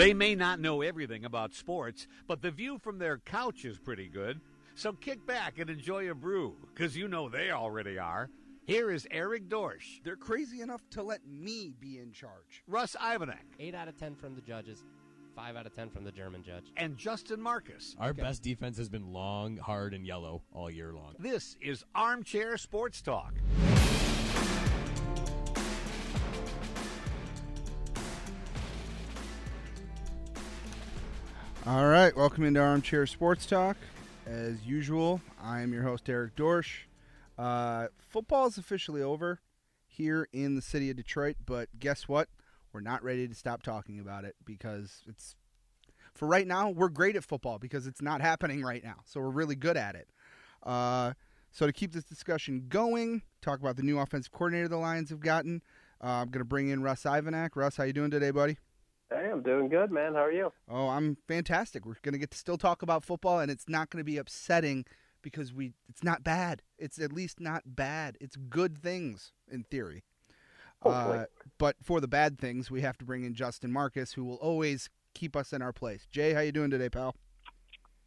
They may not know everything about sports, but the view from their couch is pretty good. So kick back and enjoy a brew, because you know they already are. Here is Eric Dorsch, They're crazy enough to let me be in charge. Russ Ivanek, 8 out of 10 from the judges, 5 out of 10 from the German judge. and Justin Marcus. Our best defense has been long, hard, and yellow all year long. This is Armchair Sports Talk. All right, welcome into Armchair Sports Talk. As usual, I am your host, Eric Dorsch. Uh, football is officially over here in the city of Detroit, but guess what? We're not ready to stop talking about it because it's, for right now, we're great at football because it's not happening right now. So we're really good at it. Uh, so to keep this discussion going, talk about the new offensive coordinator the Lions have gotten. Uh, I'm going to bring in Russ Ivanak. Russ, how you doing today, buddy? Hey, I'm doing good, man. How are you? Oh, I'm fantastic. We're going to get to still talk about football, and it's not going to be upsetting because we it's not bad. It's at least not bad. It's good things in theory. Uh, but for the bad things, we have to bring in Justin Marcus, who will always keep us in our place. Jay, how you doing today, pal?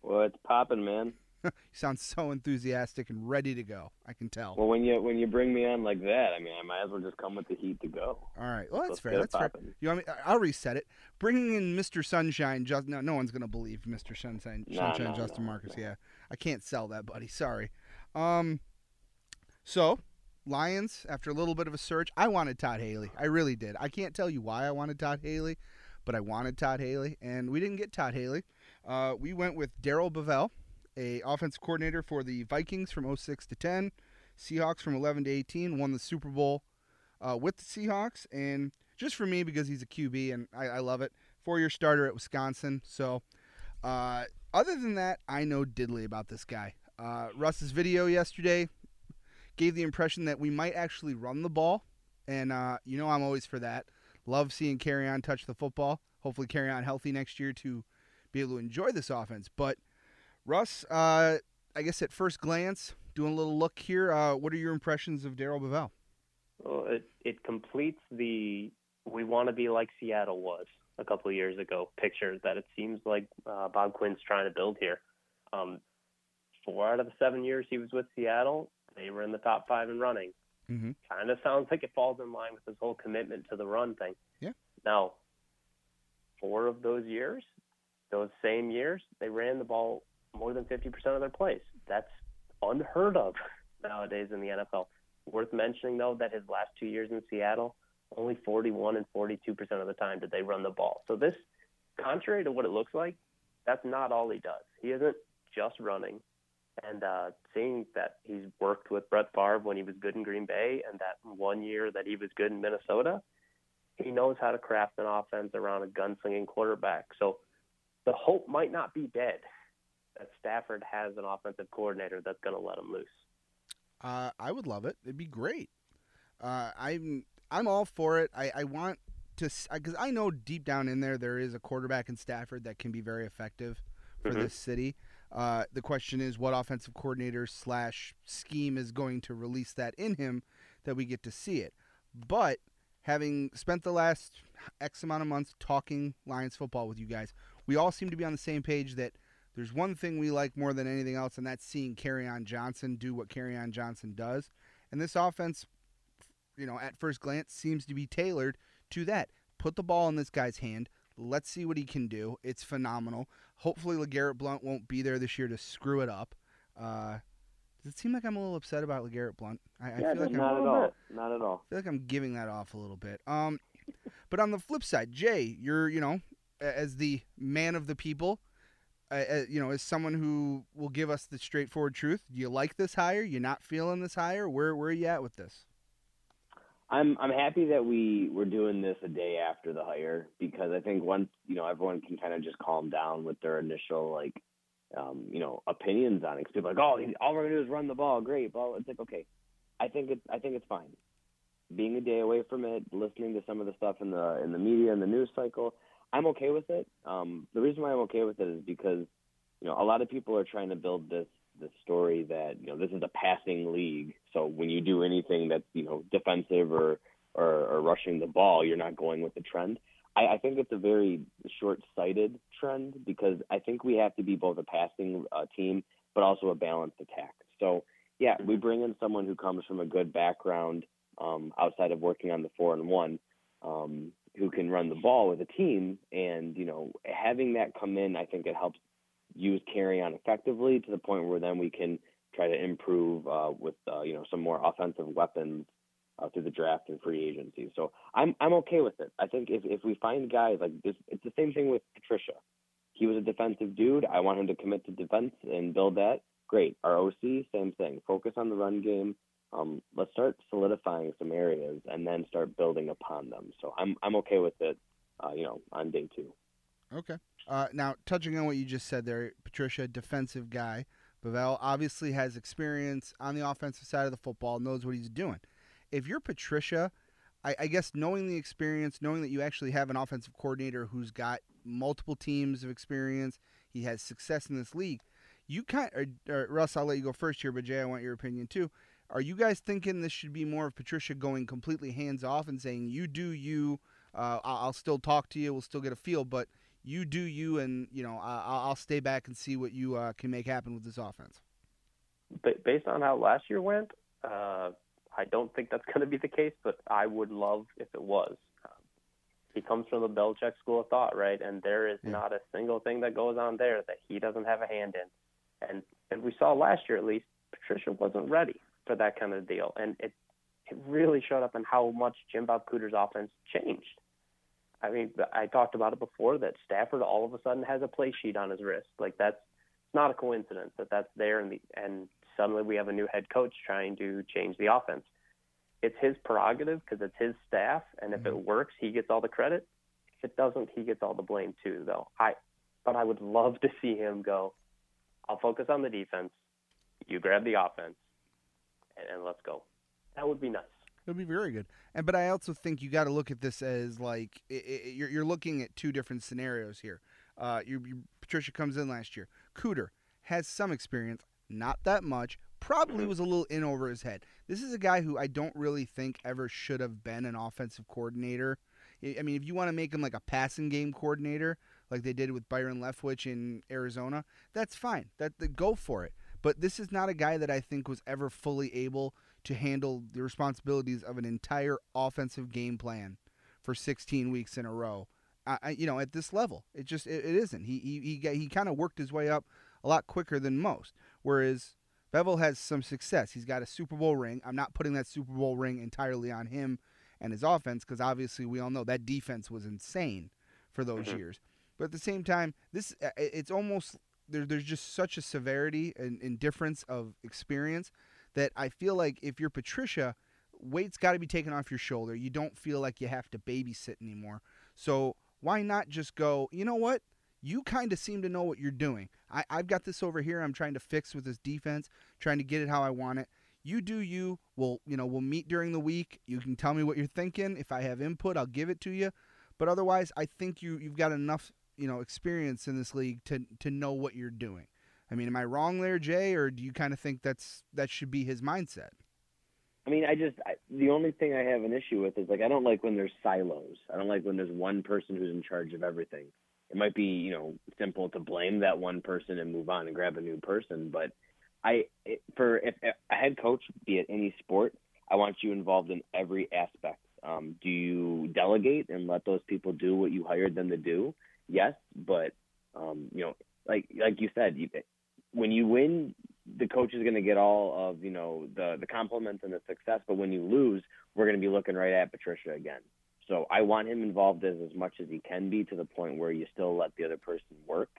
What's popping, man? You sound so enthusiastic and ready to go. I can tell. Well, when you when you bring me on like that, I mean, I might as well just come with the heat to go. All right. Well, that's Let's fair. That's fair. You want me? I'll reset it. Bringing in Mr. Sunshine. Just no, no one's gonna believe Mr. Sunshine. No, Sunshine no, Justin no, Marcus. Yeah, I can't sell that, buddy. Sorry. Um. So, Lions. After a little bit of a search, I wanted Todd Haley. I really did. I can't tell you why I wanted Todd Haley, but I wanted Todd Haley, and we didn't get Todd Haley. Uh, we went with Darrell Bevell, a offensive coordinator for the Vikings from 06 to 10, Seahawks from 11 to 18, won the Super Bowl uh, with the Seahawks, and just for me because he's a QB and I, I love it. Four year starter at Wisconsin. So, uh, other than that, I know diddly about this guy. Uh, Russ's video yesterday gave the impression that we might actually run the ball, and uh, you know I'm always for that. Love seeing Kerryon touch the football. Hopefully, Kerryon healthy next year to be able to enjoy this offense. But Russ, uh, I guess at first glance, doing a little look here, uh, what are your impressions of Darrell Bevell? Well, it it completes the we want to be like Seattle was a couple of years ago picture that it seems like uh, Bob Quinn's trying to build here. Um, four out of the seven years he was with Seattle, they were in the top five in running. Mm-hmm. kind of sounds like it falls in line with his whole commitment to the run thing. Yeah. Now, four of those years, those same years, they ran the ball more than 50% of their plays. That's unheard of nowadays in the NFL. Worth mentioning, though, that his last two years in Seattle, only 41 and 42% of the time did they run the ball. So this, contrary to what it looks like, that's not all he does. He isn't just running. And uh, seeing that he's worked with Brett Favre when he was good in Green Bay, and that one year that he was good in Minnesota, he knows how to craft an offense around a gunslinging quarterback. So the hope might not be dead that Stafford has an offensive coordinator that's going to let him loose. Uh, I would love it. It'd be great. Uh, I'm I'm all for it. I, I want to because I know deep down in there there is a quarterback in Stafford that can be very effective for Mhm. this city. Uh, the question is what offensive coordinator slash scheme is going to release that in him that we get to see it. But having spent the last X amount of months talking Lions football with you guys, we all seem to be on the same page that there's one thing we like more than anything else, and that's seeing On Johnson do what On Johnson does. And this offense, you know, at first glance, seems to be tailored to that. Put the ball in this guy's hand. Let's see what he can do. It's phenomenal. Hopefully, LeGarrette Blunt won't be there this year to screw it up. Uh, does it seem like I'm a little upset about LeGarrette Blunt? I, I feel like I'm, not at all. Not at all. I feel like I'm giving that off a little bit. Um, but on the flip side, Jay, you're you know as the man of the people, uh, uh, you know as someone who will give us the straightforward truth. Do you like this hire? You not feeling this hire? Where where are you at with this? I'm I'm happy that we we're doing this a day after the hire because I think once you know everyone can kind of just calm down with their initial like um, you know opinions on it. Cause people are like, oh, all we're gonna do is run the ball, great. Well, it's like okay, I think it's I think it's fine. Being a day away from it, listening to some of the stuff in the in the media and the news cycle, I'm okay with it. Um, the reason why I'm okay with it is because you know a lot of people are trying to build this this story that you know this is a passing league. So when you do anything that's you know defensive or or, or rushing the ball, you're not going with the trend. I, I think it's a very short-sighted trend because I think we have to be both a passing uh, team but also a balanced attack. So yeah, we bring in someone who comes from a good background um, outside of working on the four and one, um, who can run the ball with a team, and you know having that come in, I think it helps use Kerryon effectively to the point where then we can try to improve uh, with uh, you know some more offensive weapons uh, through the draft and free agency. So I'm I'm okay with it. I think if if we find guys like this, it's the same thing with Patricia. He was a defensive dude. I want him to commit to defense and build that. Great. Our OC, same thing. Focus on the run game. Um, let's start solidifying some areas and then start building upon them. So I'm I'm okay with it. Uh, you know, on day two. Okay. Uh, now, touching on what you just said there, Patricia, defensive guy. Bevell obviously has experience on the offensive side of the football, knows what he's doing. If you're Patricia, I, I guess knowing the experience, knowing that you actually have an offensive coordinator who's got multiple teams of experience, he has success in this league. You kind, or, or Russ, I'll let you go first here, but Jay, I want your opinion too. Are you guys thinking this should be more of Patricia going completely hands off and saying, "You do you, uh, I'll still talk to you, we'll still get a feel, but you do you, and you know I'll, I'll stay back and see what you uh, can make happen with this offense." Based on how last year went, uh, I don't think that's going to be the case. But I would love if it was. He comes from the Belichick school of thought, right? And there is Yeah. not a single thing that goes on there that he doesn't have a hand in. And and we saw last year at least Patricia wasn't ready for that kind of deal, and it it really showed up in how much Jim Bob Cooter's offense changed. I mean, I talked about it before that Stafford all of a sudden has a play sheet on his wrist. Like that's it's not a coincidence that that's there, and the, and suddenly we have a new head coach trying to change the offense. It's his prerogative because it's his staff, and if it mm-hmm. works, he gets all the credit. If it doesn't, he gets all the blame too. Though I, but I would love to see him go. I'll focus on the defense. You grab the offense, and, and let's go. That would be nice. It would be very good. And but I also think you got to look at this as like i i you're you're looking at two different scenarios here. Uh, you, you Patricia comes in last year. Cooter has some experience, not that much. Probably was a little in over his head. This is a guy who I don't really think ever should have been an offensive coordinator. I mean, if you want to make him like a passing game coordinator, like they did with Byron Leftwich in Arizona, that's fine. That, that go for it. But this is not a guy that I think was ever fully able to handle the responsibilities of an entire offensive game plan for 16 weeks in a row. I, I, you know, at this level, it just it, it isn't. He he he, he kind of worked his way up a lot quicker than most. Whereas Bevell has some success. He's got a Super Bowl ring. I'm not putting that Super Bowl ring entirely on him and his offense because obviously we all know that defense was insane for those Mhm. years. But at the same time, this uh, it's almost there, there's just such a severity and, and difference of experience that I feel like if you're Patricia, weight's got to be taken off your shoulder. You don't feel like you have to babysit anymore. So why not just go? You know what? You kind of seem to know what you're doing. I, I've got this over here. I'm trying to fix with this defense, trying to get it how I want it. You do you. We'll you know we'll meet during the week. You can tell me what you're thinking. If I have input, I'll give it to you. But otherwise, I think you you've got enough you know experience in this league to to know what you're doing. I mean, am I wrong there, Jay, or do you kind of think that's that should be his mindset? I mean, I just I, the only thing I have an issue with is like I don't like when there's silos. I don't like when there's one person who's in charge of everything. It might be you know simple to blame that one person and move on and grab a new person, but I for if, if a head coach, be it any sport, I want you involved in every aspect. Um, do you delegate and let those people do what you hired them to do? Yes, but um, you know, like like you said, you, when you win, the coach is going to get all of you know the the compliments and the success. But when you lose, we're going to be looking right at Patricia again. So I want him involved as as much as he can be to the point where you still let the other person work.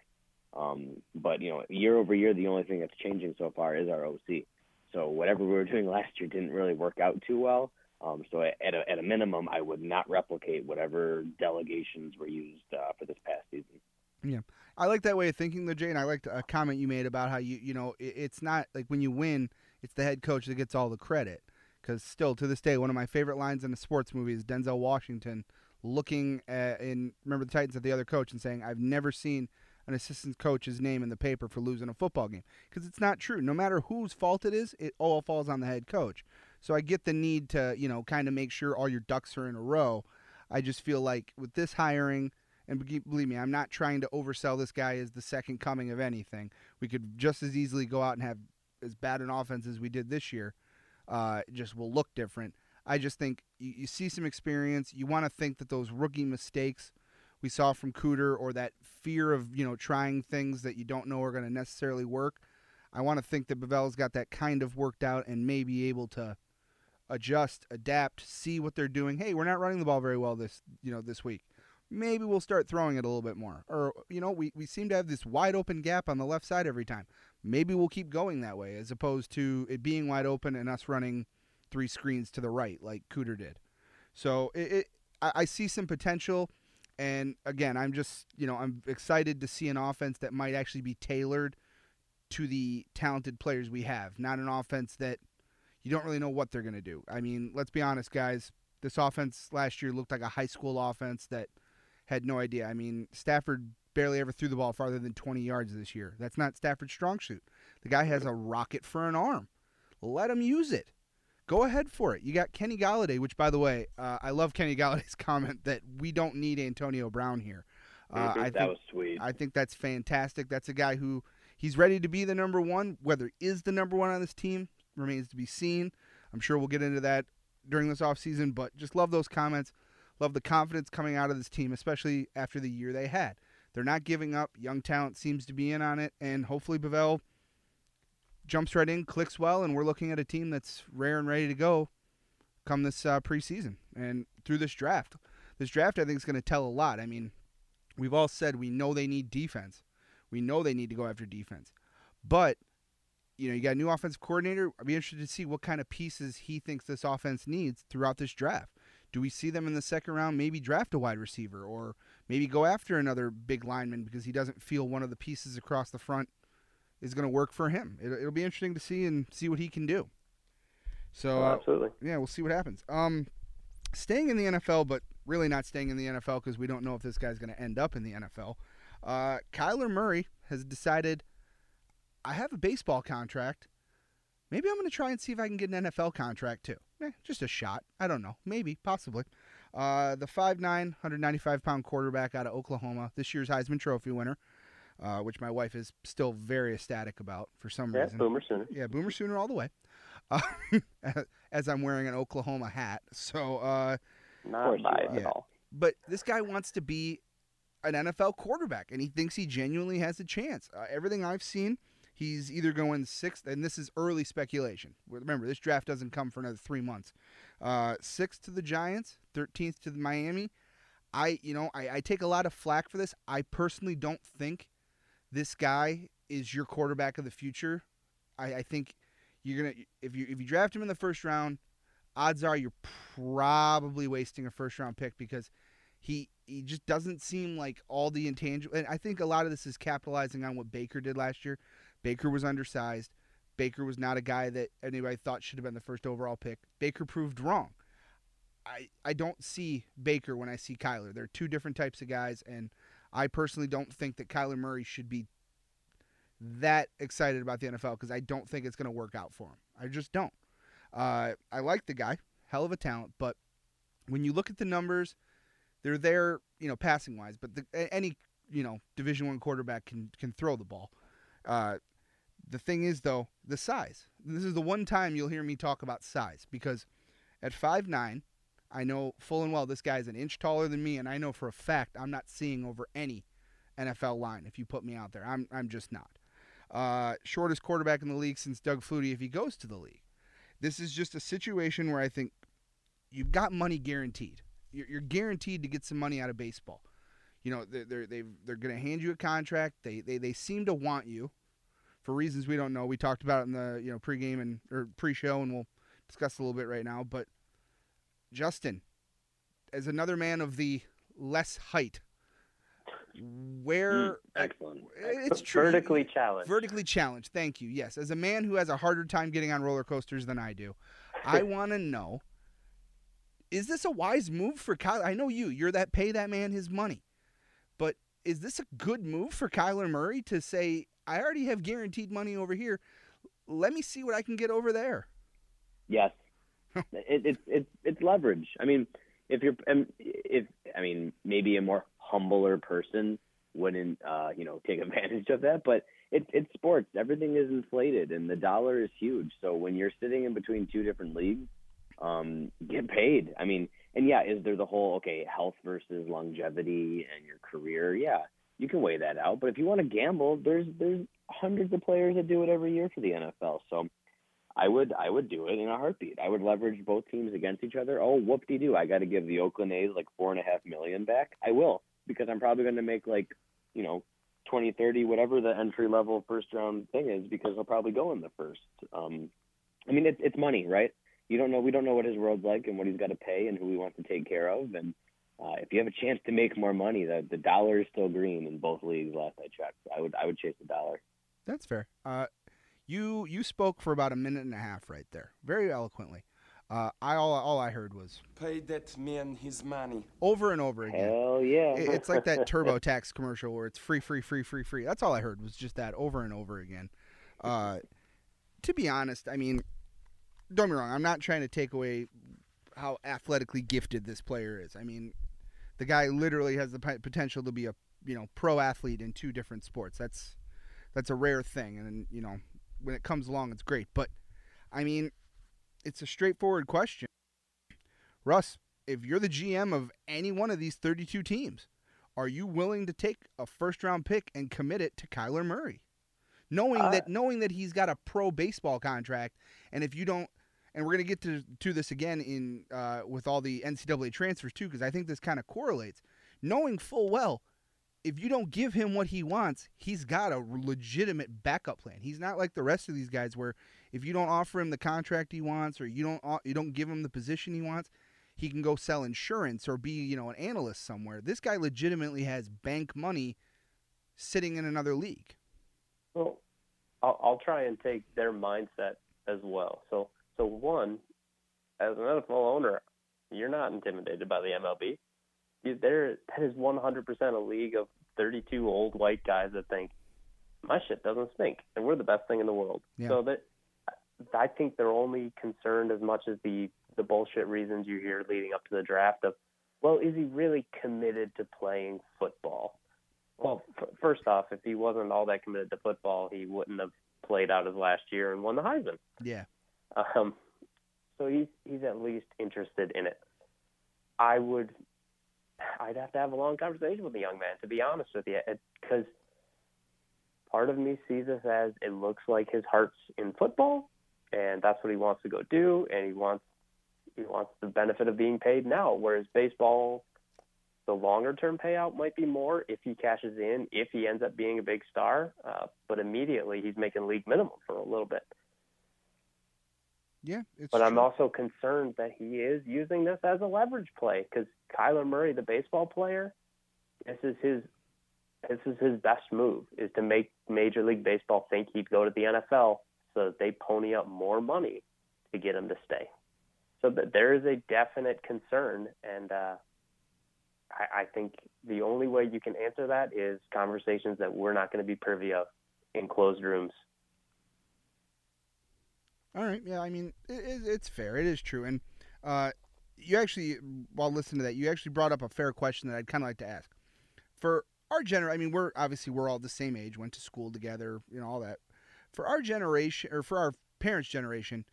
Um, but you know, year over year, the only thing that's changing so far is our OC. So whatever we were doing last year didn't really work out too well. Um, so at a, at a minimum, I would not replicate whatever delegations were used uh, for this past season. Yeah, I like that way of thinking, though, Jay, and I liked a comment you made about how you, you know, it, it's not like when you win, it's the head coach that gets all the credit. Because still, to this day, one of my favorite lines in a sports movie is Denzel Washington looking at, in remember the Titans at the other coach and saying, "I've never seen an assistant coach's name in the paper for losing a football game." Because it's not true. No matter whose fault it is, it all falls on the head coach. So I get the need to, you know, kind of make sure all your ducks are in a row. I just feel like with this hiring, and believe me, I'm not trying to oversell this guy as the second coming of anything. We could just as easily go out and have as bad an offense as we did this year. Uh, it just will look different. I just think you, you see some experience. You want to think that those rookie mistakes we saw from Cooter or that fear of you know trying things that you don't know are going to necessarily work. I want to think that Bevell's got that kind of worked out and may be able to adjust, adapt, see what they're doing. Hey, we're not running the ball very well this you know this week. Maybe we'll start throwing it a little bit more. Or you know, we, we seem to have this wide open gap on the left side every time. Maybe we'll keep going that way as opposed to it being wide open and us running three screens to the right like Cooter did. So it, it I, I see some potential. And again, I'm just, you know, I'm excited to see an offense that might actually be tailored to the talented players we have, not an offense that you don't really know what they're going to do. I mean, let's be honest, guys. This offense last year looked like a high school offense that had no idea. I mean, Stafford barely ever threw the ball farther than 20 yards this year. That's not Stafford's strong suit. The guy has a rocket for an arm. Let him use it. Go ahead for it. You got Kenny Golladay, which, by the way, uh, I love Kenny Golladay's comment that we don't need Antonio Brown here. Uh, I that think was sweet. I think that's fantastic. That's a guy who he's ready to be the number one. Whether he is the number one on this team remains to be seen. I'm sure we'll get into that during this offseason, but just love those comments. Love the confidence coming out of this team, especially after the year they had. They're not giving up. Young talent seems to be in on it, and hopefully Bevell jumps right in, clicks well, and we're looking at a team that's rare and ready to go come this uh, preseason and through this draft. This draft, I think, is going to tell a lot. I mean, we've all said we know they need defense. We know they need to go after defense. But, you know, you got a new offensive coordinator. I'd be interested to see what kind of pieces he thinks this offense needs throughout this draft. Do we see them in the second round maybe draft a wide receiver or maybe go after another big lineman because he doesn't feel one of the pieces across the front is going to work for him? It'll, it'll be interesting to see and see what he can do. So, Oh, uh, yeah, we'll see what happens. Um, staying in the NFL, but really not staying in the NFL because we don't know if this guy's going to end up in the NFL. Uh, Kyler Murray has decided I have a baseball contract. Maybe I'm going to try and see if I can get an NFL contract too. Eh, just a shot. I don't know. Maybe, possibly. Uh, the 5'9", 195 pound quarterback out of Oklahoma, this year's Heisman Trophy winner, uh, which my wife is still very ecstatic about for some Yeah, reason. Boomer Sooner. Yeah, Boomer Sooner all the way. Uh, as I'm wearing an Oklahoma hat. So, uh, Not biased are. at Yeah. all. but this guy wants to be an NFL quarterback, and he thinks he genuinely has a chance. Uh, everything I've seen, he's either going sixth, and this is early speculation. Remember, this draft doesn't come for another three months. Uh, sixth to the Giants, thirteenth to the Miami. I, you know, I, I take a lot of flack for this. I personally don't think this guy is your quarterback of the future. I, I think you're gonna if you if you draft him in the first round, odds are you're probably wasting a first round pick because he he just doesn't seem like all the intangible. And I think a lot of this is capitalizing on what Baker did last year. Baker was undersized. Baker was not a guy that anybody thought should have been the first overall pick. Baker proved wrong. I I don't see Baker when I see Kyler. They're two different types of guys, and I personally don't think that Kyler Murray should be that excited about the NFL because I don't think it's going to work out for him. I just don't. Uh, I like the guy, hell of a talent, but when you look at the numbers, they're there, you know, passing wise. But the, any you know Division One quarterback can can throw the ball. Uh, the thing is, though, the size. This is the one time you'll hear me talk about size because at five nine, I know full and well this guy's an inch taller than me, and I know for a fact I'm not seeing over any NFL line if you put me out there. I'm I'm just not. Uh, shortest quarterback in the league since Doug Flutie if he goes to the league. This is just a situation where I think you've got money guaranteed. You're, you're guaranteed to get some money out of baseball. You know they're they're they're going to hand you a contract. They, they they seem to want you for reasons we don't know. We talked about it in the you know pregame and or pre-show, and we'll discuss a little bit right now. But Justin, as another man of the less height, where mm, Excellent. it's true. Vertically challenged. Vertically challenged. Thank you. Yes, as a man who has a harder time getting on roller coasters than I do, I want to know: Is this a wise move for Kyler? I know you. You're that pay that man his money, is this a good move for Kyler Murray to say, "I already have guaranteed money over here. Let me see what I can get over there." Yes, it, it's it's it's leverage. I mean, if you're um, if I mean, maybe a more humbler person wouldn't, uh, you know, take advantage of that. But it's it's sports. Everything is inflated, and the dollar is huge. So when you're sitting in between two different leagues, um, get paid. I mean, and yeah, is there the whole okay health versus longevity and your career? Yeah, you can weigh that out. But if you want to gamble, there's there's hundreds of players that do it every year for the NFL. So I would I would do it in a heartbeat. I would leverage both teams against each other. Oh, whoop de doo! I got to give the Oakland A's like four and a half million back. I will because I'm probably going to make like you know twenty thirty whatever the entry level first round thing is because I'll probably go in the first. Um, I mean it's it's money, right? You don't know we don't know what his world's like and what he's got to pay and who he wants to take care of and. Uh, if you have a chance to make more money, the the dollar is still green in both leagues. Last I checked, I would I would chase the dollar. That's fair. Uh, you you spoke for about a minute and a half right there, very eloquently. Uh, I all all I heard was Pay that man his money. over and over again. Hell yeah! It- It's like that TurboTax commercial where it's free, free, free, free, free. That's all I heard was just that over and over again. Uh, to be honest, I mean, don't me wrong. I'm not trying to take away how athletically gifted this player is. I mean, the guy literally has the potential to be a you know pro athlete in two different sports. That's that's a rare thing, and you know when it comes along, it's great. But I mean, it's a straightforward question. Russ, if you're the GM of any one of these 32 teams, are you willing to take a first round pick and commit it to Kyler Murray? Knowing Uh, that knowing that he's got a pro baseball contract and if you don't and we're going to get to to this again in uh, with all the NCAA transfers too because I think this kind of correlates. Knowing full well if you don't give him what he wants, he's got a legitimate backup plan. He's not like the rest of these guys where if you don't offer him the contract he wants or you don't you don't give him the position he wants, he can go sell insurance or be, you know, an analyst somewhere. This guy legitimately has bank money sitting in another league. Well, I'll, I'll try and take their mindset as well. So, so one, as an NFL owner, you're not intimidated by the MLB. There, that is 100% a league of 32 old white guys that think my shit doesn't stink, and we're the best thing in the world. Yeah. So that I think they're only concerned as much as the the bullshit reasons you hear leading up to the draft of, well, is he really committed to playing football? Well, f- first off, if he wasn't all that committed to football, he wouldn't have played out his last year and won the Heisman. Yeah. Um, so he's he's at least interested in it. I would, I'd have to have a long conversation with the young man to be honest with you, because part of me sees this as it looks like his heart's in football, and that's what he wants to go do, and he wants he wants the benefit of being paid now. Whereas baseball, the longer term payout might be more if he cashes in, if he ends up being a big star, uh, but immediately he's making league minimum for a little bit. Yeah, it's But I'm also concerned that he is using this as a leverage play because Kyler Murray, the baseball player, this is his this is his best move is to make Major League Baseball think he'd go to the NFL so that they pony up more money to get him to stay. So that there is a definite concern, and uh, I, I think the only way you can answer that is conversations that we're not going to be privy of in closed rooms. All right. Yeah, I mean, it, it, it's fair. It is true. And uh, you actually, while listening to that, you actually brought up a fair question that I'd kind of like to ask. For our gener, I mean, we're obviously we're all the same age, went to school together, you know, all that. For our generation, or for our parents' generation,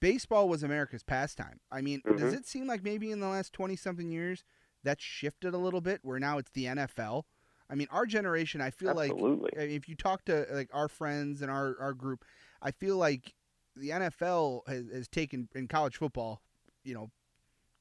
baseball was America's pastime. I mean, does Mhm. it seem like maybe in the last twenty something years that's shifted a little bit, where now it's the NFL? I mean, our generation, I feel like Absolutely. Mean, if you talk to like our friends and our, our group, I feel like the NFL has, has taken in college football, you know,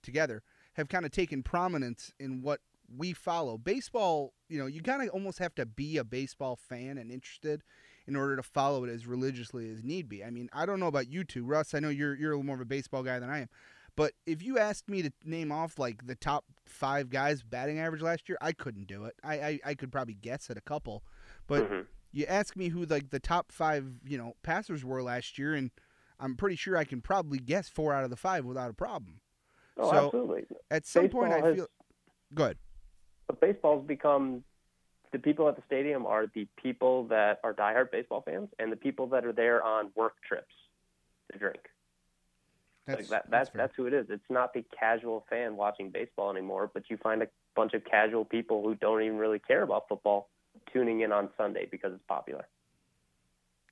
together have kind of taken prominence in what we follow. Baseball, you know, you kind of almost have to be a baseball fan and interested in order to follow it as religiously as need be. I mean, I don't know about you two, Russ. I know you're you're a little more of a baseball guy than I am. But if you asked me to name off like the top five guys batting average last year, I couldn't do it. I I, I could probably guess at a couple, but Mhm. You ask me who like the top five you know passers were last year, and I'm pretty sure I can probably guess four out of the five without a problem. Oh, So- absolutely. At some point, I has- feel good. But baseball's become the people at the stadium are the people that are diehard baseball fans and the people that are there on work trips to drink. That's like that, that's fair. that's who it is. It's not the casual fan watching baseball anymore, but you find a bunch of casual people who don't even really care about football tuning in on Sunday because it's popular.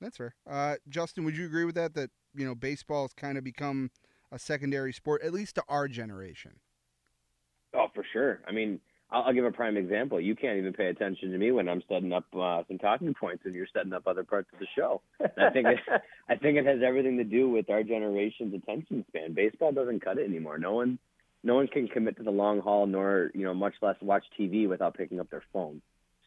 That's fair. Uh, Justin, would you agree with that? That you know, baseball has kind of become a secondary sport, at least to our generation. Oh, for sure. I mean, I'll, I'll give a prime example. You can't even pay attention to me when I'm setting up uh, some talking points, and you're setting up other parts of the show. I think it, I think it has everything to do with our generation's attention span. Baseball doesn't cut it anymore. No one, no one can commit to the long haul, nor you know, much less watch TV without picking up their phone.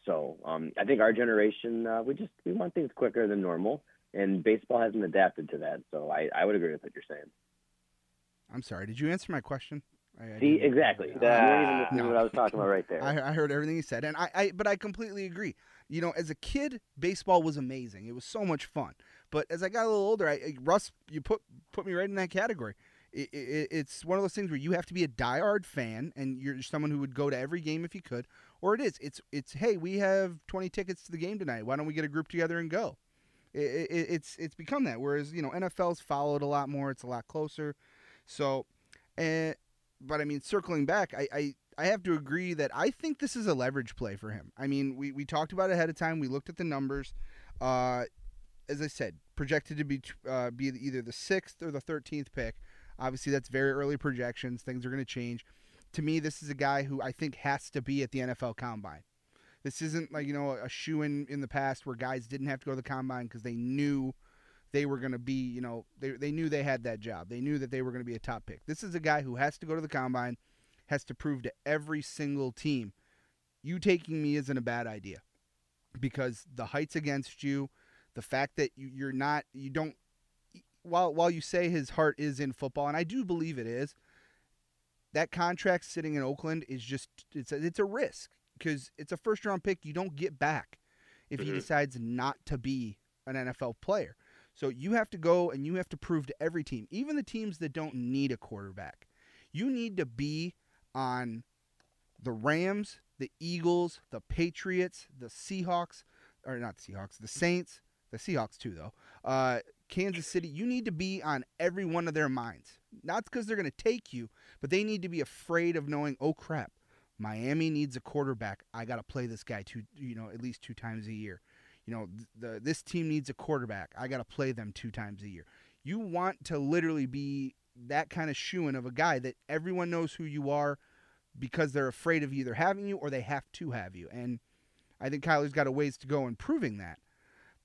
So um, I think our generation, uh, we just we want things quicker than normal, and baseball hasn't adapted to that. So I, I would agree with what you're saying. I'm sorry. Did you answer my question? I, I See, exactly. Uh, you weren't even listening no. to what I was talking about right there. I, I heard everything you said, and I, I, but I completely agree. You know, as a kid, baseball was amazing. It was so much fun. But as I got a little older, I, I- Russ, you put put me right in that category. It, it, it's one of those things where you have to be a diehard fan, and you're someone who would go to every game if you could. Or it is, it's it's hey, we have 20 tickets to the game tonight. Why don't we get a group together and go? It, it, it's it's become that. Whereas you know, NFL's followed a lot more. It's a lot closer. So, and but I mean, circling back, I, I I have to agree that I think this is a leverage play for him. I mean, we, we talked about ahead of time. We looked at the numbers. Uh, as I said, projected to be uh, be either the sixth or the thirteenth pick. Obviously, that's very early projections. Things are going to change. To me, this is a guy who I think has to be at the NFL Combine. This isn't like you know a shoe in in the past where guys didn't have to go to the combine because they knew they were going to be you know they they knew they had that job. They knew that they were going to be a top pick. This is a guy who has to go to the combine has to prove to every single team you taking me isn't a bad idea because the heights against you the fact that you, you're not you don't while while you say his heart is in football and I do believe it is that contract sitting in Oakland is just it's a, it's a risk because it's a first round pick you don't get back if he Mhm. decides not to be an NFL player. So you have to go and you have to prove to every team, even the teams that don't need a quarterback. You need to be on the Rams, the Eagles, the Patriots, the Seahawks, or not the Seahawks, the Saints, the Seahawks too, though. Uh, Kansas City, you need to be on every one of their minds. Not because they're going to take you, but they need to be afraid of knowing, oh crap, Miami needs a quarterback. I got to play this guy two, you know, at least two times a year. You know, the this team needs a quarterback. I got to play them two times a year. You want to literally be that kind of shooing of a guy that everyone knows who you are because they're afraid of either having you or they have to have you. And I think Kyler's got a ways to go in proving that.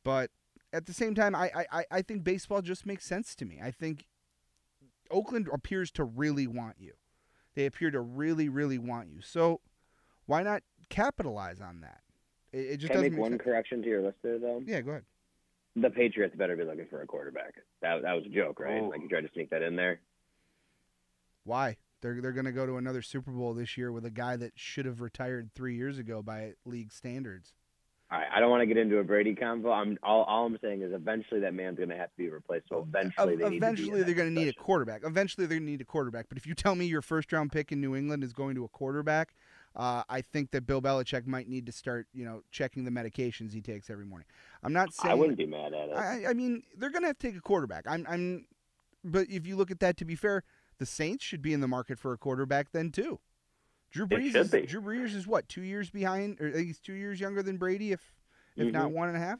But at the same time, I, I, I think baseball just makes sense to me. I think Oakland appears to really want you. They appear to really, really want you. So why not capitalize on that? It, it just Can I doesn't make one sense. correction to your list there, though? Yeah, go ahead. The Patriots better be looking for a quarterback. That that was a joke, right? Oh. Like you tried to sneak that in there. Why? They're they're going to go to another Super Bowl this year with a guy that should have retired three years ago by league standards. All right, I don't want to get into a Brady convo. I'm all, all I'm saying is eventually that man's going to have to be replaced. So eventually, Ev- they need to be eventually they're going to need a quarterback. Eventually they're going to need a quarterback. But if you tell me your first round pick in New England is going to a quarterback, uh, I think that Bill Belichick might need to start, you know, checking the medications he takes every morning. I'm not saying I wouldn't be mad at it. I, I mean, they're going to have to take a quarterback. I'm, I'm, but if you look at that, to be fair, the Saints should be in the market for a quarterback then too. Drew Brees is be. Drew Brees is what two years behind, or he's two years younger than Brady, if if not Mhm. one and a half.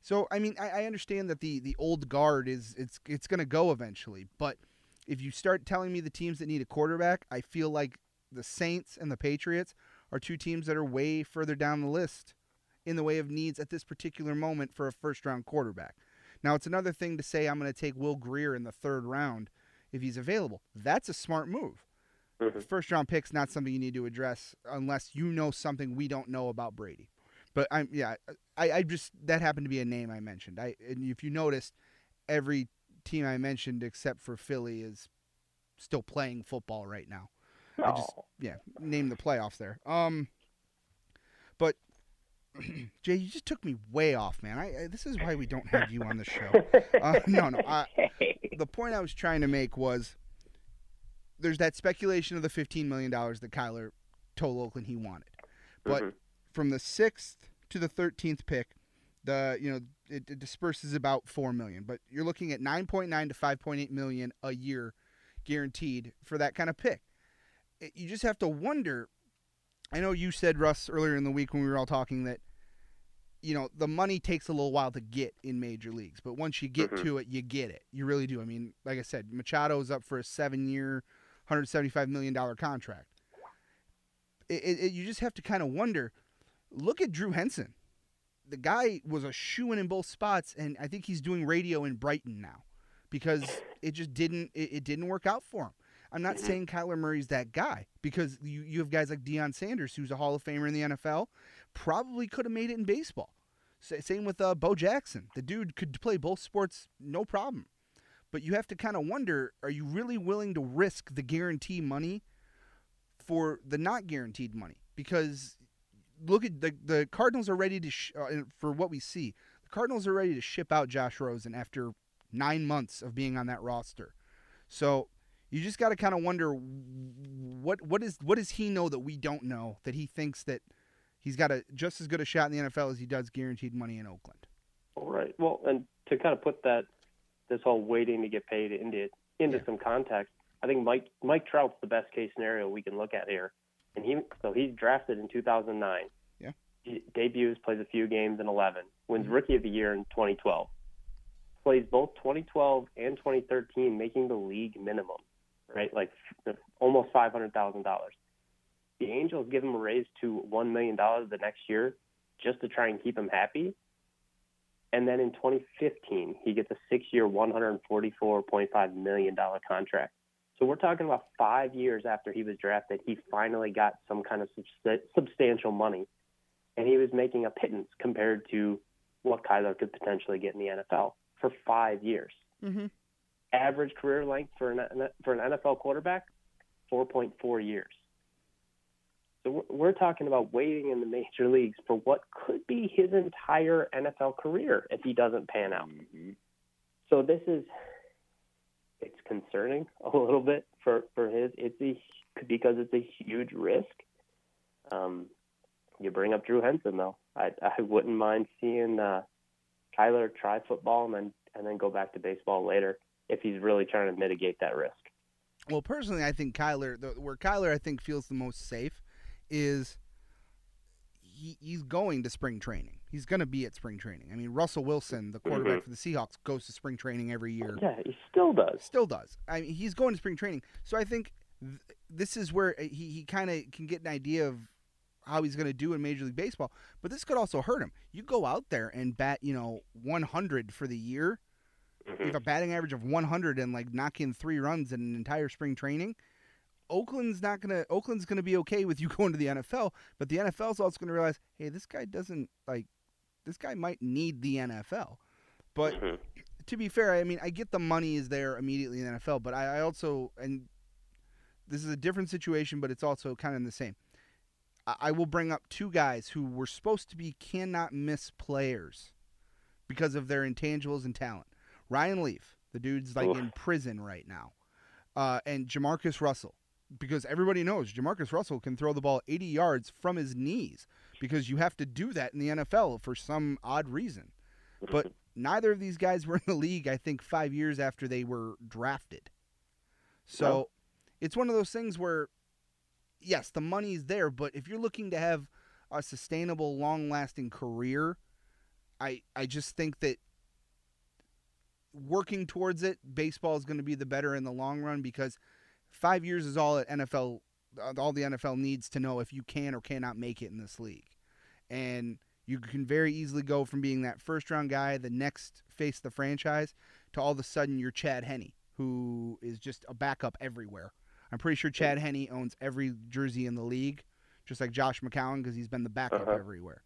So I mean, I, I understand that the the old guard is it's it's going to go eventually, but if you start telling me the teams that need a quarterback, I feel like the Saints and the Patriots are two teams that are way further down the list in the way of needs at this particular moment for a first round quarterback. Now, it's another thing to say I'm going to take Will Grier in the third round if he's available. That's a smart move. Mhm. First round pick's not something you need to address unless you know something we don't know about Brady. But I'm yeah, I, I just that happened to be a name I mentioned. I and if you noticed, every team I mentioned except for Philly is still playing football right now. I just yeah, name the playoffs there. Um, but Jay, you just took me way off, man. I, I this is why we don't have you on the show. Uh, no, no. I, the point I was trying to make was there's that speculation of the fifteen million dollars that Kyler told Oakland he wanted, but mm-hmm. from the sixth to the thirteenth pick, the you know it, it disperses about four million, but you're looking at nine point nine to five point eight million a year guaranteed for that kind of pick. It, you just have to wonder. I know you said Russ earlier in the week when we were all talking that you know the money takes a little while to get in major leagues but once you get mm-hmm. to it you get it you really do i mean like i said Machado is up for a seven year 175 million dollar contract. It, it, you just have to kind of wonder. Look at Drew Henson. The guy was a shoe in in both spots, and I think he's doing radio in Brighton now because it just didn't it, it didn't work out for him. I'm not saying Kyler Murray's that guy because you, you have guys like Deion Sanders, who's a Hall of Famer in the NFL, probably could have made it in baseball. same with uh, Bo Jackson. The dude could play both sports no problem. But you have to kind of wonder are you really willing to risk the guarantee money for the not guaranteed money? Because look at the, the Cardinals are ready to, sh- uh, for what we see, the Cardinals are ready to ship out Josh Rosen after nine months of being on that roster. So you just got to kind of wonder what what is what does he know that we don't know that he thinks that he's got a just as good a shot in the NFL as he does guaranteed money in Oakland. All right. Well, and to kind of put that this whole waiting to get paid into into Yeah. some context, I think Mike Mike Trout's the best case scenario we can look at here. And he so he's drafted in 2009. Yeah. He debuts, plays a few games in 11, wins Mhm. Rookie of the Year in 2012. Plays both 2012 and 2013, making the league minimum, right? Like f- almost $500,000. The Angels give him a raise to $1 million the next year just to try and keep him happy. And then in 2015, he gets a six-year, $144.5 million contract. So we're talking about five years after he was drafted, he finally got some kind of subst- substantial money, and he was making a pittance compared to what Kyler could potentially get in the NFL for five years. Mm-hmm. Average career length for an for an NFL quarterback, 4.4 years. So we're, we're talking about waiting in the major leagues for what could be his entire NFL career if he doesn't pan out. Mhm. So this is it's concerning a little bit for for his it's a because it's a huge risk. Um, you bring up Drew Henson though. I I wouldn't mind seeing uh, Kyler try football and then and then go back to baseball later if he's really trying to mitigate that risk. Well, personally, I think Kyler, the, where Kyler I think feels the most safe, is he, he's going to spring training. He's going to be at spring training. I mean, Russell Wilson, the quarterback Mhm. for the Seahawks, goes to spring training every year. Yeah, he still does. Still does. I mean, he's going to spring training. So I think th- this is where he, he kind of can get an idea of how he's going to do in Major League Baseball. But this could also hurt him. You go out there and bat, you know, 100 for the year. You Mhm. have a batting average of 100 and like knock in three runs in an entire spring training. Oakland's not gonna. Oakland's gonna be okay with you going to the NFL, but the NFL's also gonna realize, hey, this guy doesn't like. This guy might need the NFL. But Mhm. to be fair, I mean, I get the money is there immediately in the NFL, but I, I also and this is a different situation, but it's also kind of the same. I, I will bring up two guys who were supposed to be cannot miss players because of their intangibles and talent. Ryan Leaf, the dude's like Oof. in prison right now, uh, and JaMarcus Russell, because everybody knows JaMarcus Russell can throw the ball 80 yards from his knees because you have to do that in the NFL for some odd reason. But neither of these guys were in the league, I think, five years after they were drafted. So No. it's one of those things where, yes, the money's there, but if you're looking to have a sustainable, long lasting career, I, I just think that working towards it, baseball is going to be the better in the long run because five years is all that NFL, uh, all the NFL needs to know if you can or cannot make it in this league. And you can very easily go from being that first round guy, the next face of the franchise, to all of a sudden you're Chad Henne, who is just a backup everywhere. I'm pretty sure Chad Henne owns every jersey in the league, just like Josh McCown, because he's been the backup Uh-huh. everywhere.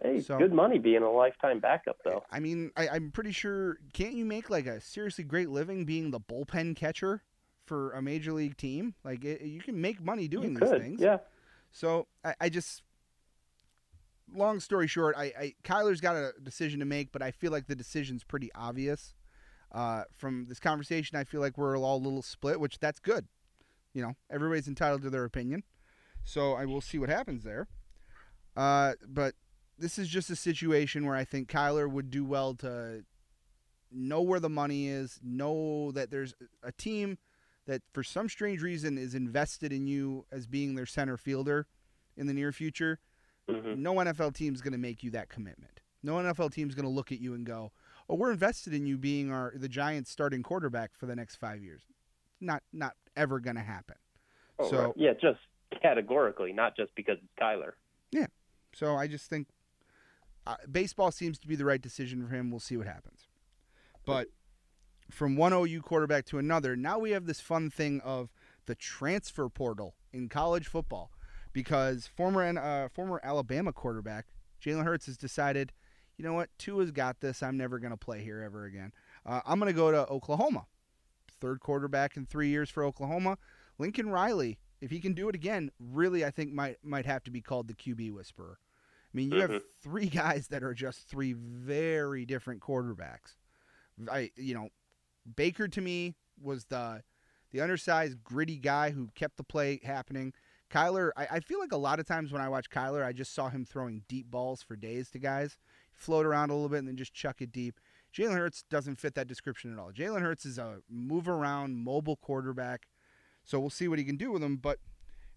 Hey, So- good money being a lifetime backup though. I mean, I, I'm pretty sure. Can't you make like a seriously great living being the bullpen catcher for a major league team? Like, it, you can make money doing you these could, things. yeah. So I, I just, long story short, I, I Kyler's got a decision to make, but I feel like the decision's pretty obvious. Uh, from this conversation, I feel like we're all a little split, which that's good. You know, everybody's entitled to their opinion. So I will see what happens there. Uh, but this is just a situation where I think Kyler would do well to know where the money is, know that there's a team that for some strange reason is invested in you as being their center fielder in the near future, Mhm. no NFL team is going to make you that commitment. No NFL team is going to look at you and go, "Oh, we're invested in you being our the Giants' starting quarterback for the next five years." Not not ever going to happen. Oh, so right. yeah, just categorically, not just because it's Kyler. Yeah. So I just think uh, baseball seems to be the right decision for him. We'll see what happens. But from one OU quarterback to another, now we have this fun thing of the transfer portal in college football because former uh, former Alabama quarterback Jalen Hurts has decided, you know what, Tua's got this. I'm never going to play here ever again. Uh, I'm going to go to Oklahoma. Third quarterback in three years for Oklahoma. Lincoln Riley, if he can do it again, really I think might might have to be called the QB whisperer. I mean, you have Mhm. three guys that are just three very different quarterbacks. I you know, Baker to me was the the undersized, gritty guy who kept the play happening. Kyler, I, I feel like a lot of times when I watch Kyler, I just saw him throwing deep balls for days to guys, float around a little bit and then just chuck it deep. Jalen Hurts doesn't fit that description at all. Jalen Hurts is a move around, mobile quarterback. So we'll see what he can do with him. But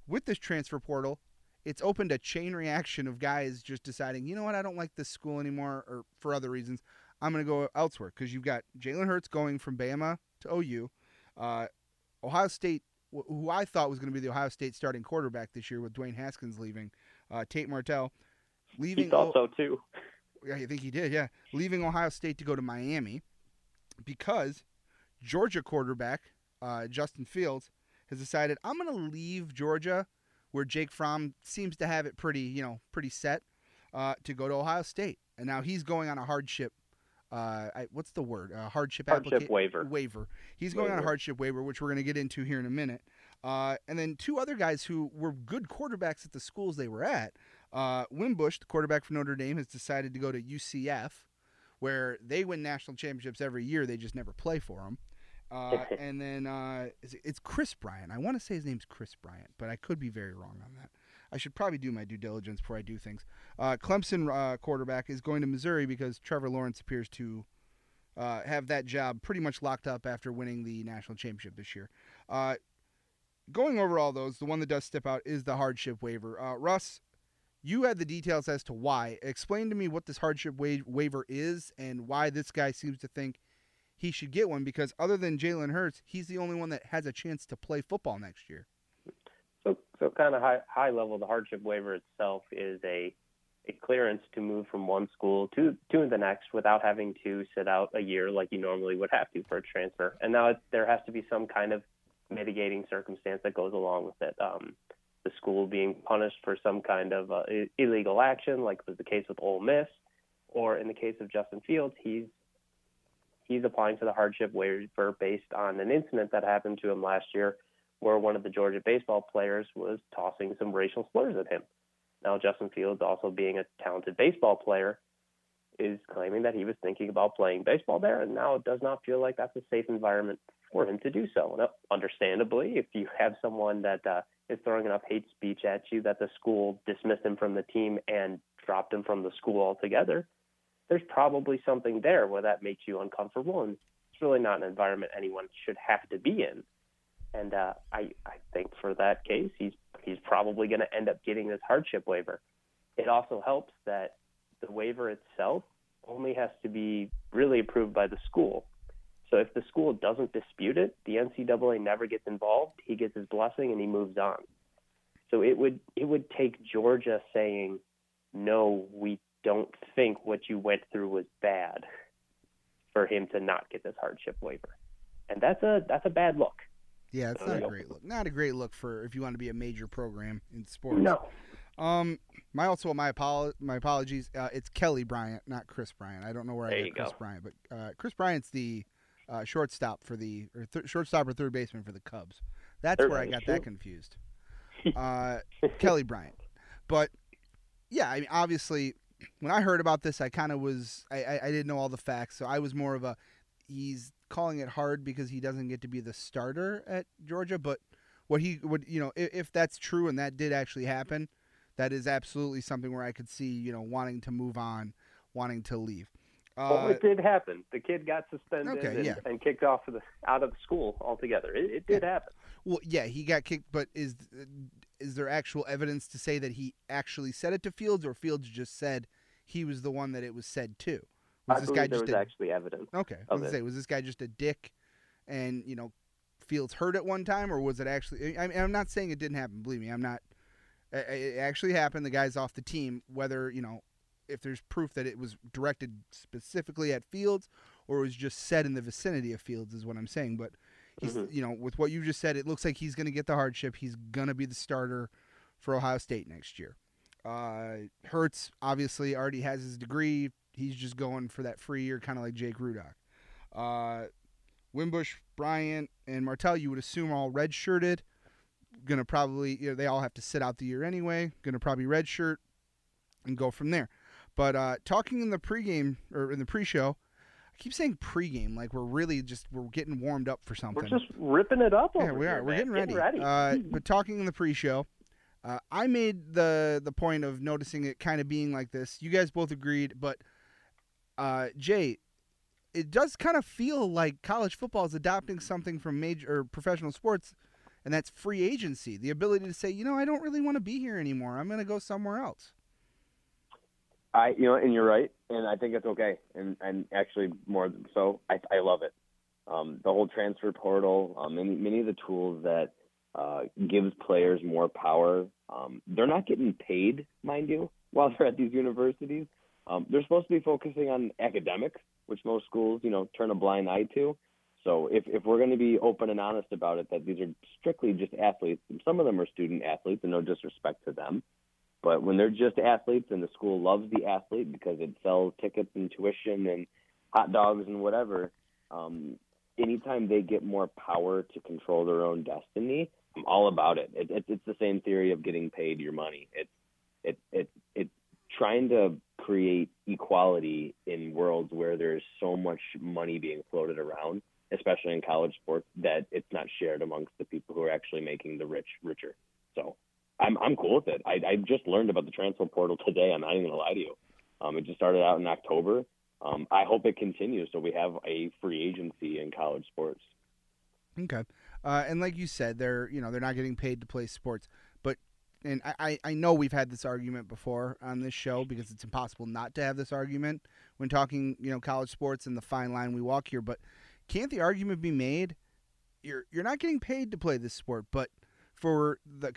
with this transfer portal, it's opened a chain reaction of guys just deciding, you know what, I don't like this school anymore, or for other reasons, I'm going to go elsewhere. Because you've got Jalen Hurts going from Bama to OU, uh, Ohio State, wh- who I thought was going to be the Ohio State starting quarterback this year with Dwayne Haskins leaving, uh, Tate Martell leaving. He thought so too. Yeah, I think he did. Yeah, leaving Ohio State to go to Miami because Georgia quarterback uh, Justin Fields has decided I'm going to leave Georgia, where Jake Fromm seems to have it pretty, you know, pretty set, uh, to go to Ohio State, and now he's going on a hardship. Uh, I, what's the word? Uh, hardship Hardship applica- waiver. Waiver. He's going on a hardship waiver, which we're going to get into here in a minute. Uh, and then two other guys who were good quarterbacks at the schools they were at. Uh, Wimbush, the quarterback for Notre Dame, has decided to go to UCF, where they win national championships every year. They just never play for them. Uh, and then uh, it's Chris Bryant. I want to say his name's Chris Bryant, but I could be very wrong on that. I should probably do my due diligence before I do things. Uh, Clemson uh, quarterback is going to Missouri because Trevor Lawrence appears to uh, have that job pretty much locked up after winning the national championship this year. Uh, going over all those, the one that does step out is the hardship waiver. Uh, Russ, you had the details as to why. Explain to me what this hardship wa- waiver is and why this guy seems to think he should get one because other than Jalen Hurts, he's the only one that has a chance to play football next year. So, so kind of high, high level, the hardship waiver itself is a, a clearance to move from one school to, to the next without having to sit out a year like you normally would have to for a transfer. And now it, there has to be some kind of mitigating circumstance that goes along with it. Um, the school being punished for some kind of uh, illegal action, like was the case with Ole Miss, or in the case of Justin Fields, he's he's applying for the hardship waiver based on an incident that happened to him last year where one of the Georgia baseball players was tossing some racial slurs at him. Now, Justin Fields, also being a talented baseball player, is claiming that he was thinking about playing baseball there, and now it does not feel like that's a safe environment for him to do so. Now, understandably, if you have someone that uh, is throwing enough hate speech at you that the school dismissed him from the team and dropped him from the school altogether, there's probably something there where that makes you uncomfortable, and it's really not an environment anyone should have to be in. And uh, I, I think for that case, he's he's probably going to end up getting this hardship waiver. It also helps that the waiver itself only has to be really approved by the school. So if the school doesn't dispute it, the NCAA never gets involved. He gets his blessing and he moves on. So it would it would take Georgia saying, "No, we don't think what you went through was bad," for him to not get this hardship waiver, and that's a that's a bad look. Yeah, it's not a great look. Not a great look for if you want to be a major program in sports. No, Um, my also my apol- my apologies. Uh, it's Kelly Bryant, not Chris Bryant. I don't know where There I get Chris go. Bryant, but uh, Kris Bryant's the uh, shortstop for the or th- shortstop or third baseman for the Cubs. That's Third where I got that confused. Uh, Kelly Bryant, but yeah, I mean, obviously, when I heard about this, I kind of was I, I I didn't know all the facts, so I was more of a he's calling it hard because he doesn't get to be the starter at Georgia, but what he would you know if, if that's true and that did actually happen that is absolutely something where i could see you know wanting to move on wanting to leave well, Uh, it did happen. The kid got suspended Okay, and, yeah. and kicked off of the out of the school altogether. It, it did happen. well, yeah, he got kicked, but is is there actual evidence to say that he actually said it to Fields, or Fields just said he was the one that it was said to? Was I this guy there just was a, actually evidence. okay? I was gonna say, was this guy just a dick, and you know, Fields hurt at one time, or was it actually? I, I'm not saying it didn't happen. Believe me, I'm not. It actually happened. The guy's off the team. Whether you know, if there's proof that it was directed specifically at Fields or was just said in the vicinity of Fields, is what I'm saying. But he's, Mhm. you know, with what you just said, it looks like he's going to get the hardship. He's going to be the starter for Ohio State next year. Uh, Hurts obviously already has his degree. He's just going for that free year, kind of like Jake Rudock. Uh, Wimbush, Bryant, and Martell, you would assume all redshirted. Gonna probably, you know, they all have to sit out the year anyway. Gonna probably redshirt and go from there. But uh, talking in the pregame or in the pre-show, I keep saying pregame like we're really just we're getting warmed up for something. We're just ripping it up. Yeah, we here, are. We're man. getting ready. Uh, but talking in the pre-show, uh, I made the the point of noticing it kind of being like this. You guys both agreed, but uh, Jay, it does kind of feel like college football is adopting something from major or professional sports, and that's free agency. The ability to say, you know, I don't really want to be here anymore. I'm going to go somewhere else. I, you know, and you're right, and I think it's okay, and and actually more than so, I I love it. Um, the whole transfer portal, um, many many of the tools that uh, gives players more power. Um, they're not getting paid, mind you, while they're at these universities. Um, they're supposed to be focusing on academics, which most schools, you know, turn a blind eye to. So if if we're going to be open and honest about it, that these are strictly just athletes, some of them are student athletes, and no disrespect to them. But when they're just athletes and the school loves the athlete because it sells tickets and tuition and hot dogs and whatever, um, anytime they get more power to control their own destiny, I'm all about it. it, it it's the same theory of getting paid your money. It's it it it trying to create equality in worlds where there's so much money being floated around, especially in college sports, that it's not shared amongst the people who are actually making the rich richer. So I'm I'm cool with it. I I just learned about the transfer portal today. I'm not even gonna lie to you. Um, it just started out in October. Um, I hope it continues so we have a free agency in college sports. Okay. Uh, and like you said, they're you know they're not getting paid to play sports, and I, I know we've had this argument before on this show because it's impossible not to have this argument when talking you know college sports and the fine line we walk here. But can't the argument be made? You're you're not getting paid to play this sport, but for the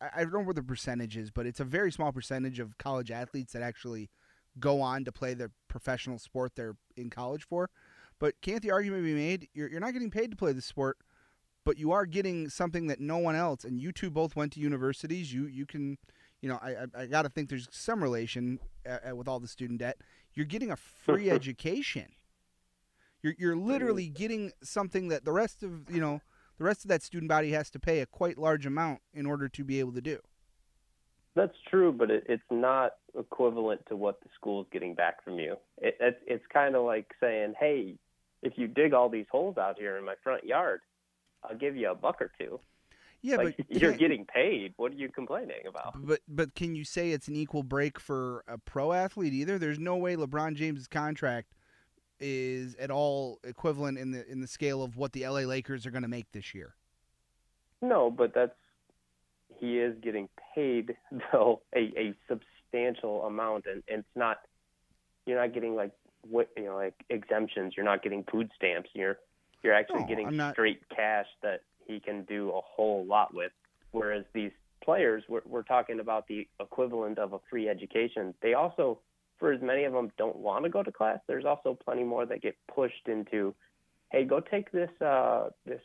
I, I don't know what the percentage is, but it's a very small percentage of college athletes that actually go on to play the professional sport they're in college for. But can't the argument be made? You're, you're not getting paid to play the sport, but you are getting something that no one else. And you two both went to universities. You you can, you know, I I, I got to think there's some relation uh, uh, with all the student debt. You're getting a free education. You're you're literally getting something that the rest of you know the rest of that student body has to pay a quite large amount in order to be able to do. That's true, but it, it's not equivalent to what the school's getting back from you. It, it, it's kind of like saying, "Hey, if you dig all these holes out here in my front yard, I'll give you a buck or two. Yeah, like but you're getting paid. What are you complaining about? But but can you say it's an equal break for a pro athlete either? There's no way LeBron James's contract is at all equivalent in the in the scale of what the LA Lakers are going to make this year. No, but that's he is getting paid though a, a substantial amount, and, and it's not you're not getting like what you know like exemptions. You're not getting food stamps. You're you're actually No, getting not- straight cash that he can do a whole lot with. Whereas these players, we're, we're talking about the equivalent of a free education. They also, for as many of them, don't want to go to class. There's also plenty more that get pushed into, hey, go take this uh, this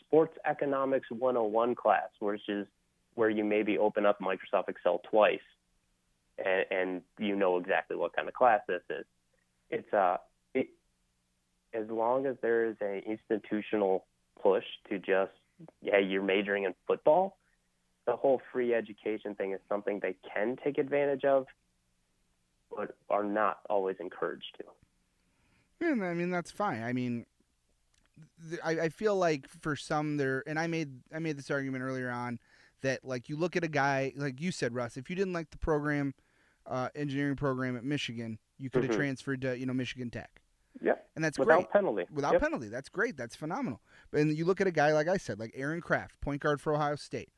sports economics 101 class, which is where you maybe open up Microsoft Excel twice, and, and you know exactly what kind of class this is. It's uh, as long as there is an institutional push to just, yeah, you're majoring in football, the whole free education thing is something they can take advantage of, but are not always encouraged to. And I mean that's fine. I mean, I, I feel like for some there, and I made I made this argument earlier on that like you look at a guy like you said, Russ. If you didn't like the program, uh, engineering program at Michigan, You could have Mhm. transferred to you know Michigan Tech, Yep. and that's Without great penalty. without Yep. penalty. That's great. That's phenomenal. And you look at a guy like I said, like Aaron Craft, point guard for Ohio State,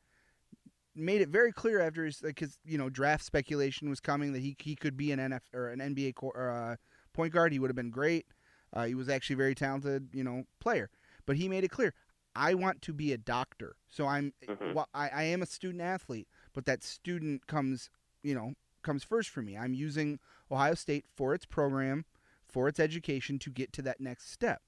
made it very clear after his because you know draft speculation was coming that he he could be an NF or an NBA or, uh, point guard. He would have been great. Uh, he was actually a very talented, you know, player. But he made it clear, I want to be a doctor. So I'm, Mhm. well, I, I am a student athlete, but that student comes, you know, comes first for me. I'm using Ohio State for its program, for its education to get to that next step.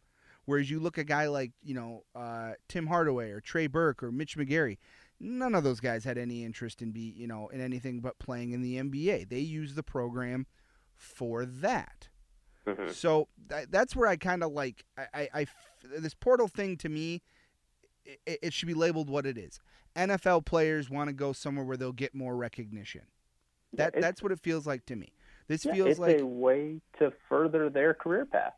Whereas you look at a guy like, you know, uh, Tim Hardaway or Trey Burke or Mitch McGary, none of those guys had any interest in be, you know, in anything but playing in the NBA. They use the program for that. Mhm. So that, that's where I kind of like I, I, I f- this portal thing to me. It, it should be labeled what it is. NFL players want to go somewhere where they'll get more recognition. That that's what it feels like to me. This yeah, feels like a way to further their career path.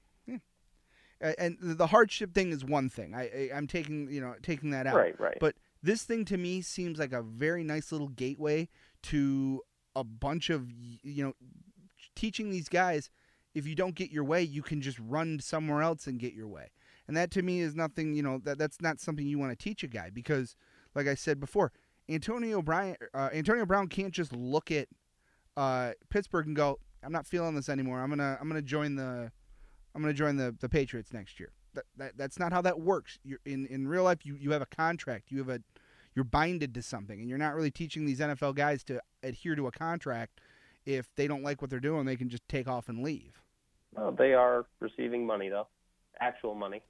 and the hardship thing is one thing. I, I I'm taking you know taking that out. Right, right. But this thing to me seems like a very nice little gateway to a bunch of you know teaching these guys if you don't get your way you can just run somewhere else and get your way and that to me is nothing you know that that's not something you want to teach a guy because like i said before antonio brown uh, antonio brown can't just look at uh, pittsburgh and go i'm not feeling this anymore. I'm gonna i'm gonna join the i'm gonna join the, the patriots next year. That, that that's not how that works. You're in in real life you, you have a contract. You have a you're binded to something and you're not really teaching these nfl guys to adhere to a contract. If they don't like what they're doing they can just take off and leave. Well, they are receiving money though, actual money.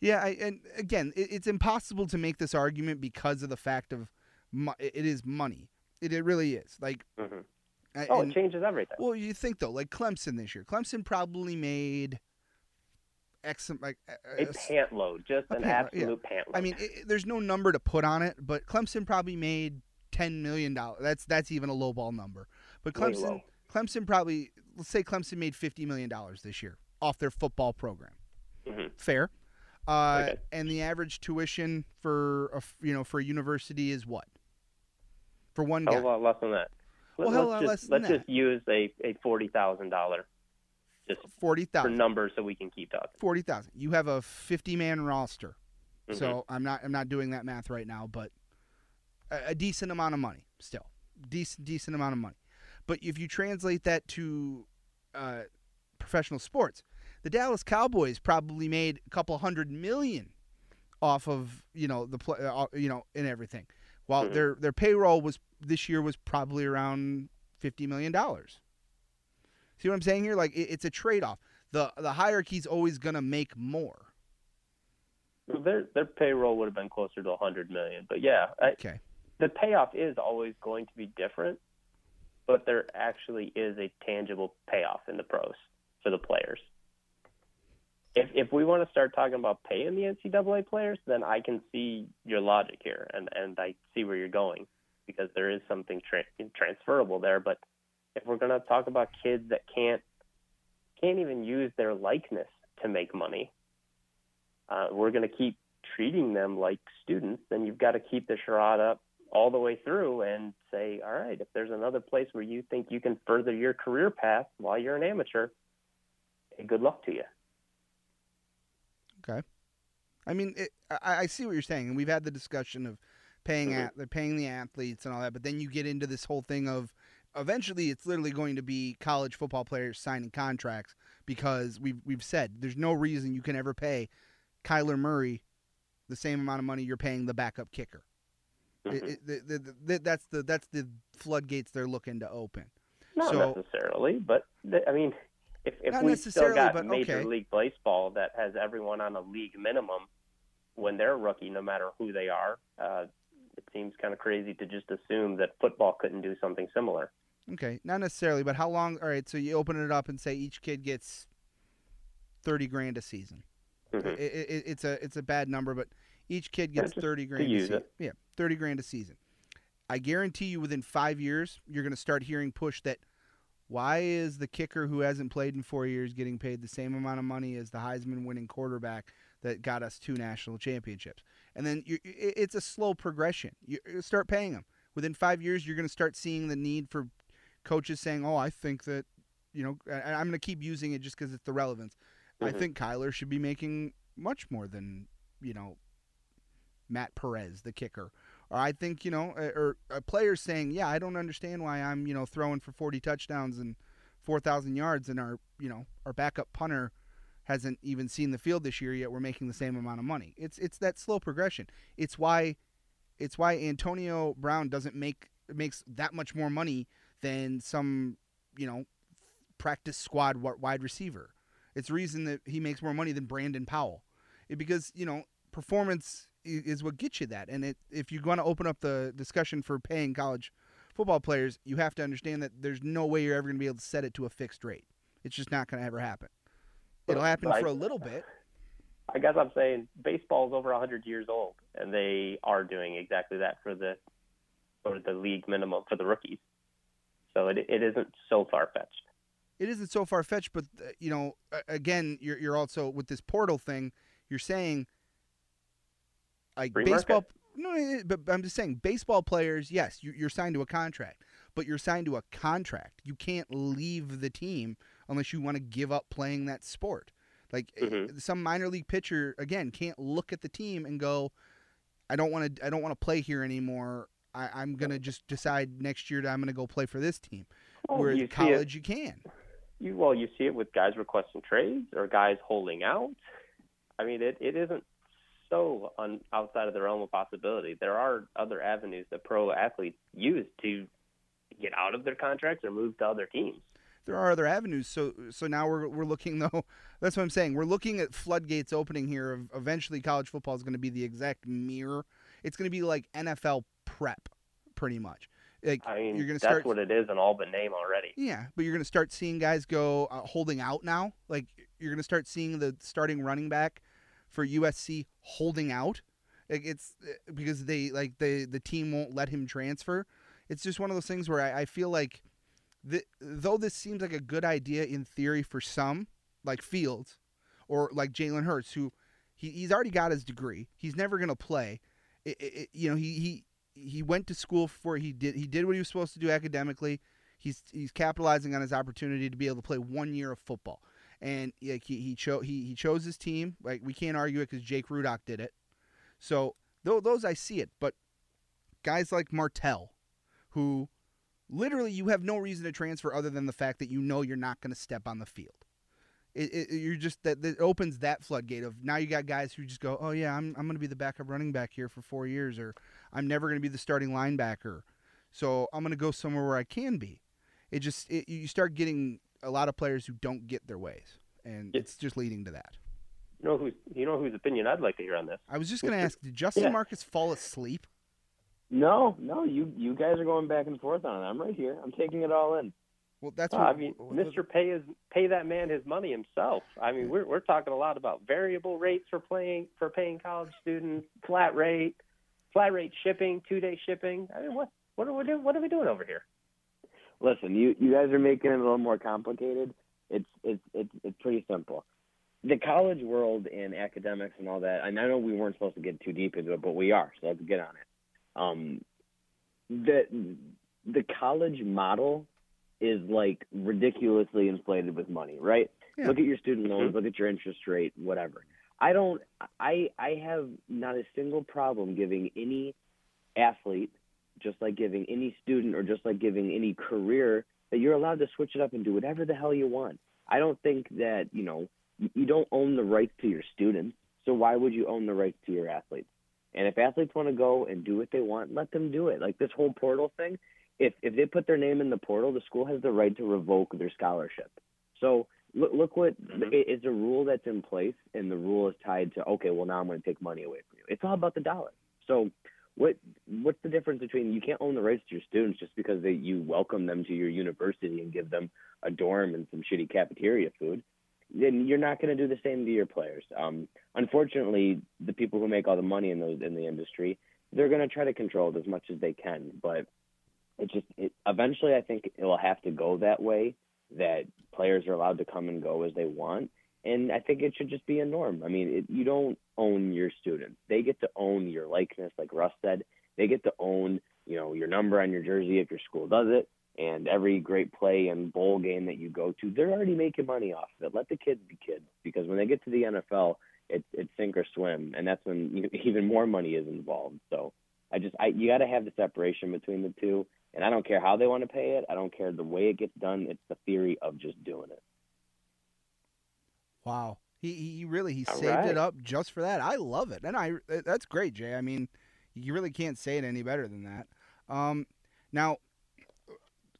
Yeah, I, and again, it, it's impossible to make this argument because of the fact of mo- it is money. It, it really is. Like, hmm I- Oh, and- it changes everything. well, you think though, like Clemson this year, Clemson probably made X like a uh, pant load, just an pant load, yeah. absolute pant load. I mean, it, there's no number to put on it, but Clemson probably made ten million dollars. That's that's even a lowball number. But Clemson. Clemson probably let's say Clemson made fifty million dollars this year off their football program. Mhm. Fair. Uh, Okay. And the average tuition for a, you know for a university is what? For one guy, a lot less than that. Well, Let- hell of a let's just, less than let's that. just use a, a forty thousand dollar just forty for numbers so we can keep talking. Forty thousand. You have a fifty-man roster. Mhm. So I'm not I'm not doing that math right now, but a, a decent amount of money still, decent decent amount of money. But if you translate that to uh, professional sports, the Dallas Cowboys probably made a couple hundred million off of you know the play, uh, you know and everything, while Mhm. their their payroll was this year was probably around fifty million dollars. See what I'm saying here? Like it, it's a trade off. the The hierarchy's always gonna make more. Their their payroll would have been closer to a hundred million, but yeah, I, Okay. the payoff is always going to be different, but there actually is a tangible payoff in the pros for the players. If if we want to start talking about paying the NCAA players, then I can see your logic here, and and I see where you're going because there is something tra- transferable there. But if we're going to talk about kids that can't can't even use their likeness to make money, uh, we're going to keep treating them like students, then you've got to keep the charade up all the way through and say, all right, if there's another place where you think you can further your career path while you're an amateur, good luck to you. Okay. I mean, it, I, I see what you're saying, and we've had the discussion of paying Mhm. at they're paying the athletes and all that, but then you get into this whole thing of eventually it's literally going to be college football players signing contracts because we've we've said there's no reason you can ever pay Kyler Murray the same amount of money you're paying the backup kicker. It, Mhm. it, the, the, that's the that's the floodgates they're looking to open. Not So- necessarily, but th- I mean, if if we've still got but Major okay. League Baseball that has everyone on a league minimum when they're a rookie, no matter who they are, uh, seems kind of crazy to just assume that football couldn't do something similar. Okay, not necessarily, but how long? All right, so you open it up and say each kid gets thirty grand a season. Mhm. It, it, it's a it's a bad number, but each kid gets just thirty grand a season. it. Yeah, thirty grand a season. I guarantee you, within five years, you're going to start hearing push that. Why is the kicker who hasn't played in four years getting paid the same amount of money as the Heisman winning quarterback that got us two national championships? And then you, it's a slow progression. You start paying them. Within five years, you're going to start seeing the need for coaches saying, "Oh, I think that you know, I, I'm going to keep using it just because it's the relevance. I Mhm. think Kyler should be making much more than you know Matt Perez, the kicker. Or I think you know, or a player saying, "Yeah, I don't understand why I'm you know throwing for 40 touchdowns and 4,000 yards, and our you know our backup punter hasn't even seen the field this year yet. We're making the same amount of money. It's it's that slow progression. It's why it's why Antonio Brown doesn't make makes that much more money than some you know practice squad wide receiver. It's reason that he makes more money than Brandon Powell, It- because you know performance is what gets you that. And it, if you want to open up the discussion for paying college football players, you have to understand that there's no way you're ever going to be able to set it to a fixed rate. It's just not going to ever happen. It'll happen for a little bit. I guess I'm saying baseball is over 100 years old, and they are doing exactly that for the for the league minimum for the rookies. So it it isn't so far fetched. it isn't so far fetched, but uh, you know, again, you're you're also with this portal thing. You're saying like Free baseball. market. No, but I'm just saying baseball players. Yes, you, you're signed to a contract, but you're signed to a contract. You can't leave the team unless you want to give up playing that sport. Like eh, Mhm. some minor league pitcher again can't look at the team and go, "I don't want to. I don't want to play here anymore." I, I'm gonna just decide next year that I'm gonna go play for this team. Well, Whereas you see it- college, you can. You well, you see it with guys requesting trades or guys holding out. I mean, it, it isn't so on outside of the realm of possibility. There are other avenues that pro athletes use to get out of their contracts or move to other teams. There are other avenues. So so now we're we're looking though. That's what I'm saying. We're looking at floodgates opening here. Of eventually, college football is going to be the exact mirror. It's going to be like NFL prep, pretty much. Like I mean, you're going to that's start. what it is in all but name already. yeah, but you're going to start seeing guys go uh, holding out now. Like you're going to start seeing the starting running back for USC holding out. Like it's uh, because they like the the team won't let him transfer. It's just one of those things where I, I feel like, the, though this seems like a good idea in theory for some, like Fields, or like Jalen Hurts, who he, he's already got his degree. He's never gonna play. It, it, you know, he, he he went to school for he did he did what he was supposed to do academically. He's he's capitalizing on his opportunity to be able to play one year of football, and like he he, cho- he he chose his team. Like we can't argue it because Jake Rudock did it. So those I see it, but guys like Martell, who literally you have no reason to transfer other than the fact that you know you're not going to step on the field. It, it, you're just that that opens that floodgate of now you got guys who just go, oh yeah, I'm I'm going to be the backup running back here for four years, or I'm never going to be the starting linebacker, so I'm going to go somewhere where I can be. It just it, you start getting a lot of players who don't get their ways, and Yeah. it's just leading to that. You know who's you know whose opinion I'd like to hear on this. I was just going to ask, did Justin Yeah. Marcus fall asleep? No, no, you you guys are going back and forth on it. I'm right here. I'm taking it all in. Well, that's Uh, what I mean, Mr. Pay is pay that man his money himself. I mean, we're we're talking a lot about variable rates for playing for paying college students, flat rate, flat rate shipping, two day shipping. I mean, what what are we doing? What are we doing over here? Listen, you you guys are making it a little more complicated. It's it's it's it's pretty simple. The college world and academics and all that. And I know we weren't supposed to get too deep into it, but we are. So let's get on it. Um, the the college model is like ridiculously inflated with money, right? Yeah. Look at your student loans, look at your interest rate, whatever. I don't I I have not a single problem giving any athlete just like giving any student or just like giving any career that you're allowed to switch it up and do whatever the hell you want. I don't think that, you know, you- you don't own the rights to your students. So why would you own the rights to your athletes? And if athletes want to go and do what they want, let them do it. Like this whole portal thing, if if they put their name in the portal, the school has the right to revoke their scholarship. So look look what Mhm. it's a rule that's in place, and the rule is tied to okay, well now I'm going to take money away from you. It's all about the dollar. So what what's the difference between you can't own the rights to your students just because they, you welcome them to your university and give them a dorm and some shitty cafeteria food? Then you're not going to do the same to your players. Um, unfortunately, the people who make all the money in those in the industry, they're going to try to control it as much as they can. But it just it, eventually, I think it will have to go that way. That players are allowed to come and go as they want, and I think it should just be a norm. I mean, it, you don't own your students; they get to own your likeness, like Russ said. They get to own, you know, your number on your jersey if your school does it. And every great play and bowl game that you go to, they're already making money off of it. Let the kids be kids because when they get to the NFL, it's it's sink or swim, and that's when you, even more money is involved. So I just I you got to have the separation between the two, and I don't care how they want to pay it. I don't care the way it gets done. It's the theory of just doing it. Wow. He he really he All saved right. it up just for that. I love it, and I that's great, Jay. I mean, you really can't say it any better than that. Um, now,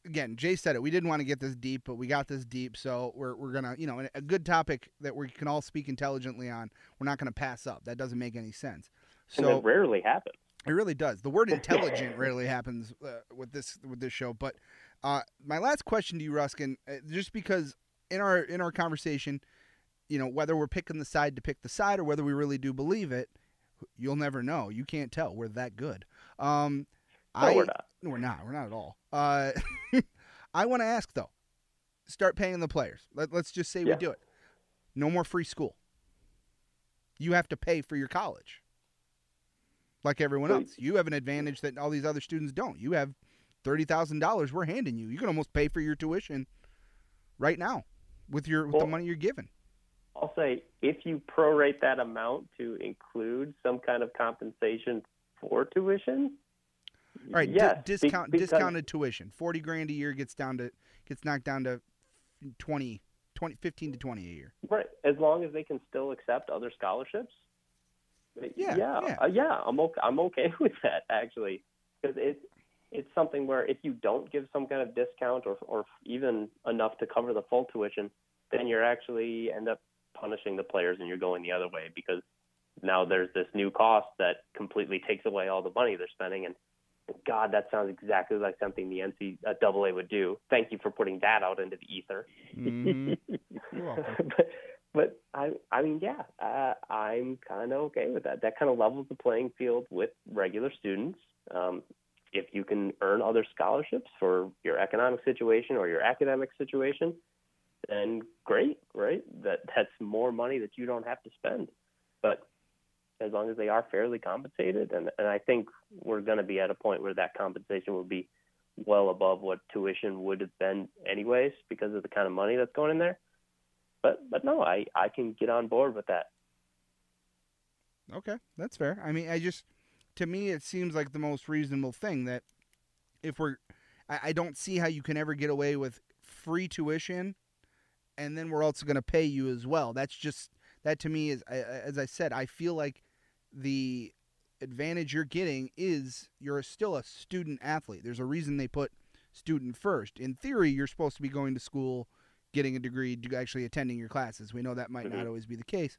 again, Jay said it. We didn't want to get this deep, but we got this deep, so we're we're gonna you know a good topic that we can all speak intelligently on. We're not gonna pass up. That doesn't make any sense. So it rarely happens. it really does. The word intelligent rarely happens uh, with this with this show. But uh, my last question to you, Ruskin, uh, just because in our in our conversation, you know, whether we're picking the side to pick the side or whether we really do believe it, you'll never know. You can't tell. We're that good. Um, No, I, we're not. we're not. We're not at all. Uh, I want to ask though. Start paying the players. Let, let's just say Yeah. we do it. No more free school. You have to pay for your college. Like everyone So- else. You have an advantage that all these other students don't. You have $30,000 we're handing you. You can almost pay for your tuition right now with your with the money you're given. I'll say if you prorate that amount to include some kind of compensation for tuition, All right, yes, be- discount because- discounted tuition. 40 grand a year gets down to gets knocked down to 20 20 15 to 20 a year. Right, as long as they can still accept other scholarships. Yeah, yeah, yeah. Uh, yeah. I'm okay. I'm okay with that actually, because it's it's something where if you don't give some kind of discount or or even enough to cover the full tuition, then you're actually end up punishing the players and you're going the other way because now there's this new cost that completely takes away all the money they're spending and. God, that sounds exactly like something the NCAA would do. Thank you for putting that out into the ether. Mhm. But, but I, I mean, yeah, uh, I'm kind of okay with that. That kind of levels the playing field with regular students. Um, if you can earn other scholarships for your economic situation or your academic situation, then great, right? That that's more money that you don't have to spend. But as long as they are fairly compensated, and, and I think we're going to be at a point where that compensation will be well above what tuition would have been anyways because of the kind of money that's going in there. But but no, I I can get on board with that. Okay, that's fair. I mean, I just to me it seems like the most reasonable thing that if we're I, I don't see how you can ever get away with free tuition and then we're also going to pay you as well. That's just that to me is as I said, I feel like the advantage you're getting is you're still a student athlete. There's a reason they put student first. In theory, you're supposed to be going to school, getting a degree, actually attending your classes. We know that might not Mhm. always be the case.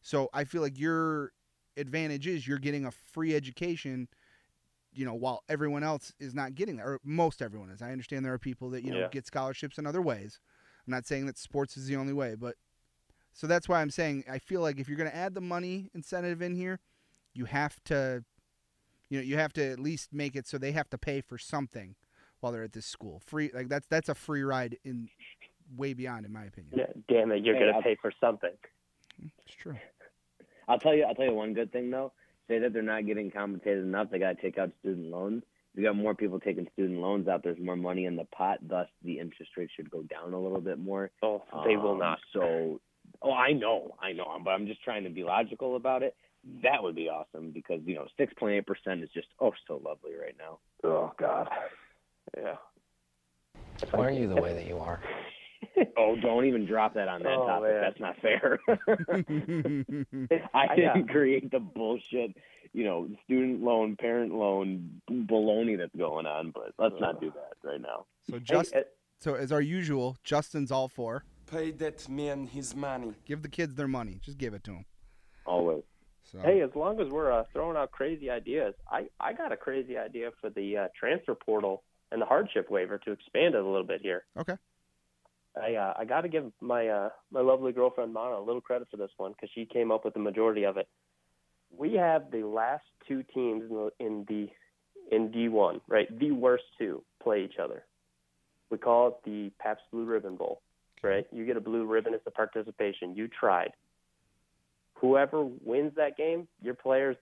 So I feel like your advantage is you're getting a free education, you know, while everyone else is not getting that, or most everyone is. I understand there are people that, you know, Yeah. get scholarships in other ways. I'm not saying that sports is the only way, but so that's why I'm saying I feel like if you're going to add the money incentive in here, you have to, you know, you have to at least make it so they have to pay for something while they're at this school. Free, like that's that's a free ride in way beyond, in my opinion. Yeah, damn it, you're Hey, going to I'll- pay for something. It's true. I'll tell you. I'll tell you one good thing though. Say that they're not getting compensated enough. They got to take out student loans. If you got more people taking student loans out, there's more money in the pot. Thus, the interest rate should go down a little bit more. Oh, they will Um, not. So, oh, I know, I know, but I'm just trying to be logical about it. That would be awesome because you know, 6.8 percent is just oh so lovely right now. Oh God. Yeah. Why are you the way that you are? Oh, don't even drop that on that Oh, topic. man. That's not fair. I yeah. didn't create the bullshit, you know, student loan, parent loan baloney that's going on, but let's not do that right now. so just uh, so as our usual, Justin's all for Pay that man his money. give the kids their money. Just give it to them. Always. So Hey, as long as we're uh, throwing out crazy ideas, I, I got a crazy idea for the uh, transfer portal and the hardship waiver to expand it a little bit here. okay. I uh, I got to give my uh, my lovely girlfriend Mana a little credit for this one because she came up with the majority of it. We have the last two teams in the in the in D1, right? The worst two play each other. We call it the Pabst Blue Ribbon Bowl, right? You get a blue ribbon as the participation. You tried. Whoever wins that game, your players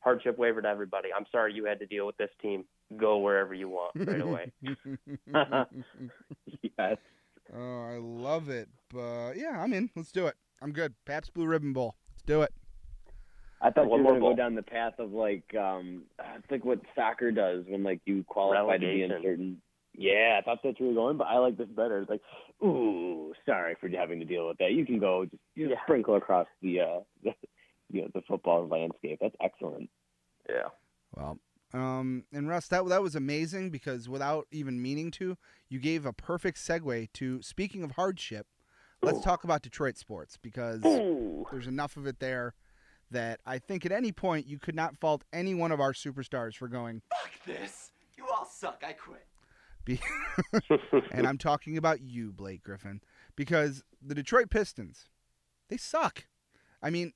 hardship waiver to everybody. I'm sorry you had to deal with this team. go wherever you want right away. yes. Oh, I love it. But yeah, I'm in. Let's do it. I'm good. Pabst Blue Ribbon Bowl. Let's do it. I thought One you were gonna go down the path of like um it's like what soccer does when like you qualify to be in certain Yeah, I thought that's where you were going, but I like this better. It's like, ooh, sorry for having to deal with that. You can go just, just Yeah. sprinkle across the uh the, you know, the football landscape. That's excellent. Yeah. Well, um, and Russ, that that was amazing because without even meaning to, you gave a perfect segue to speaking of hardship. Let's Ooh. talk about Detroit sports because Ooh. there's enough of it there that I think at any point you could not fault any one of our superstars for going. Fuck this. You all suck. I quit. Be- and I'm talking about you, Blake Griffin, because the Detroit Pistons, they suck. I mean,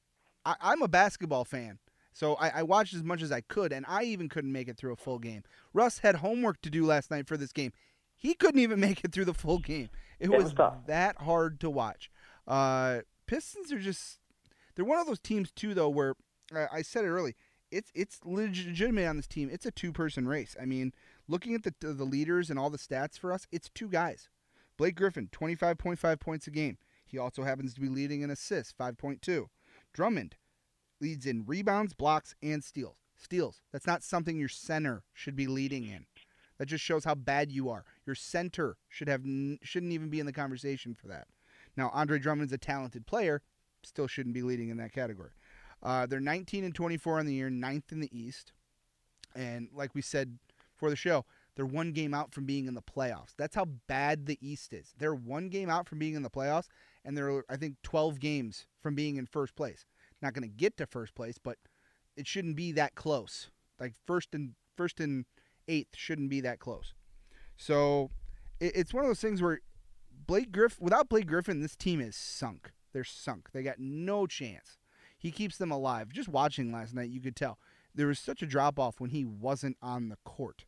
I, I'm a basketball fan, so I, I watched as much as I could, and I even couldn't make it through a full game. Russ had homework to do last night for this game. He couldn't even make it through the full game. It it was was tough. that hard to watch. Uh, Pistons are just they're one of those teams too, though, where uh, I said it early. It's it's legitimate on this team. It's a two person race. I mean, looking at the the leaders and all the stats for us, it's two guys. Blake Griffin, twenty five point five points a game. He also happens to be leading in assists, five point two. Drummond leads in rebounds, blocks, and steals. Steals. That's not something your center should be leading in. That just shows how bad you are. Your center should have shouldn't even be in the conversation for that. Now, Andre Drummond's a talented player, still shouldn't be leading in that category. Uh, they're 19 and 24 on the year, ninth in the East, and like we said for the show, they're one game out from being in the playoffs. That's how bad the East is. They're one game out from being in the playoffs, and they're I think 12 games from being in first place. Not going to get to first place, but it shouldn't be that close. Like first and first and eighth shouldn't be that close. So it, it's one of those things where Blake Griff without Blake Griffin, this team is sunk. They're sunk. They got no chance. He keeps them alive. Just watching last night, you could tell there was such a drop off when he wasn't on the court.